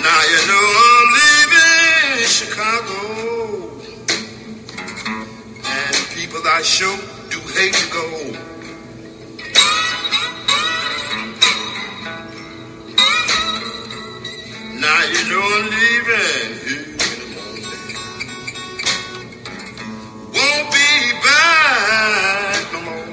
Speaker 3: Now you know I'm leaving Chicago, and people I sure pay you go home. Now you know I'm leaving here in the morning. Won't be back no more.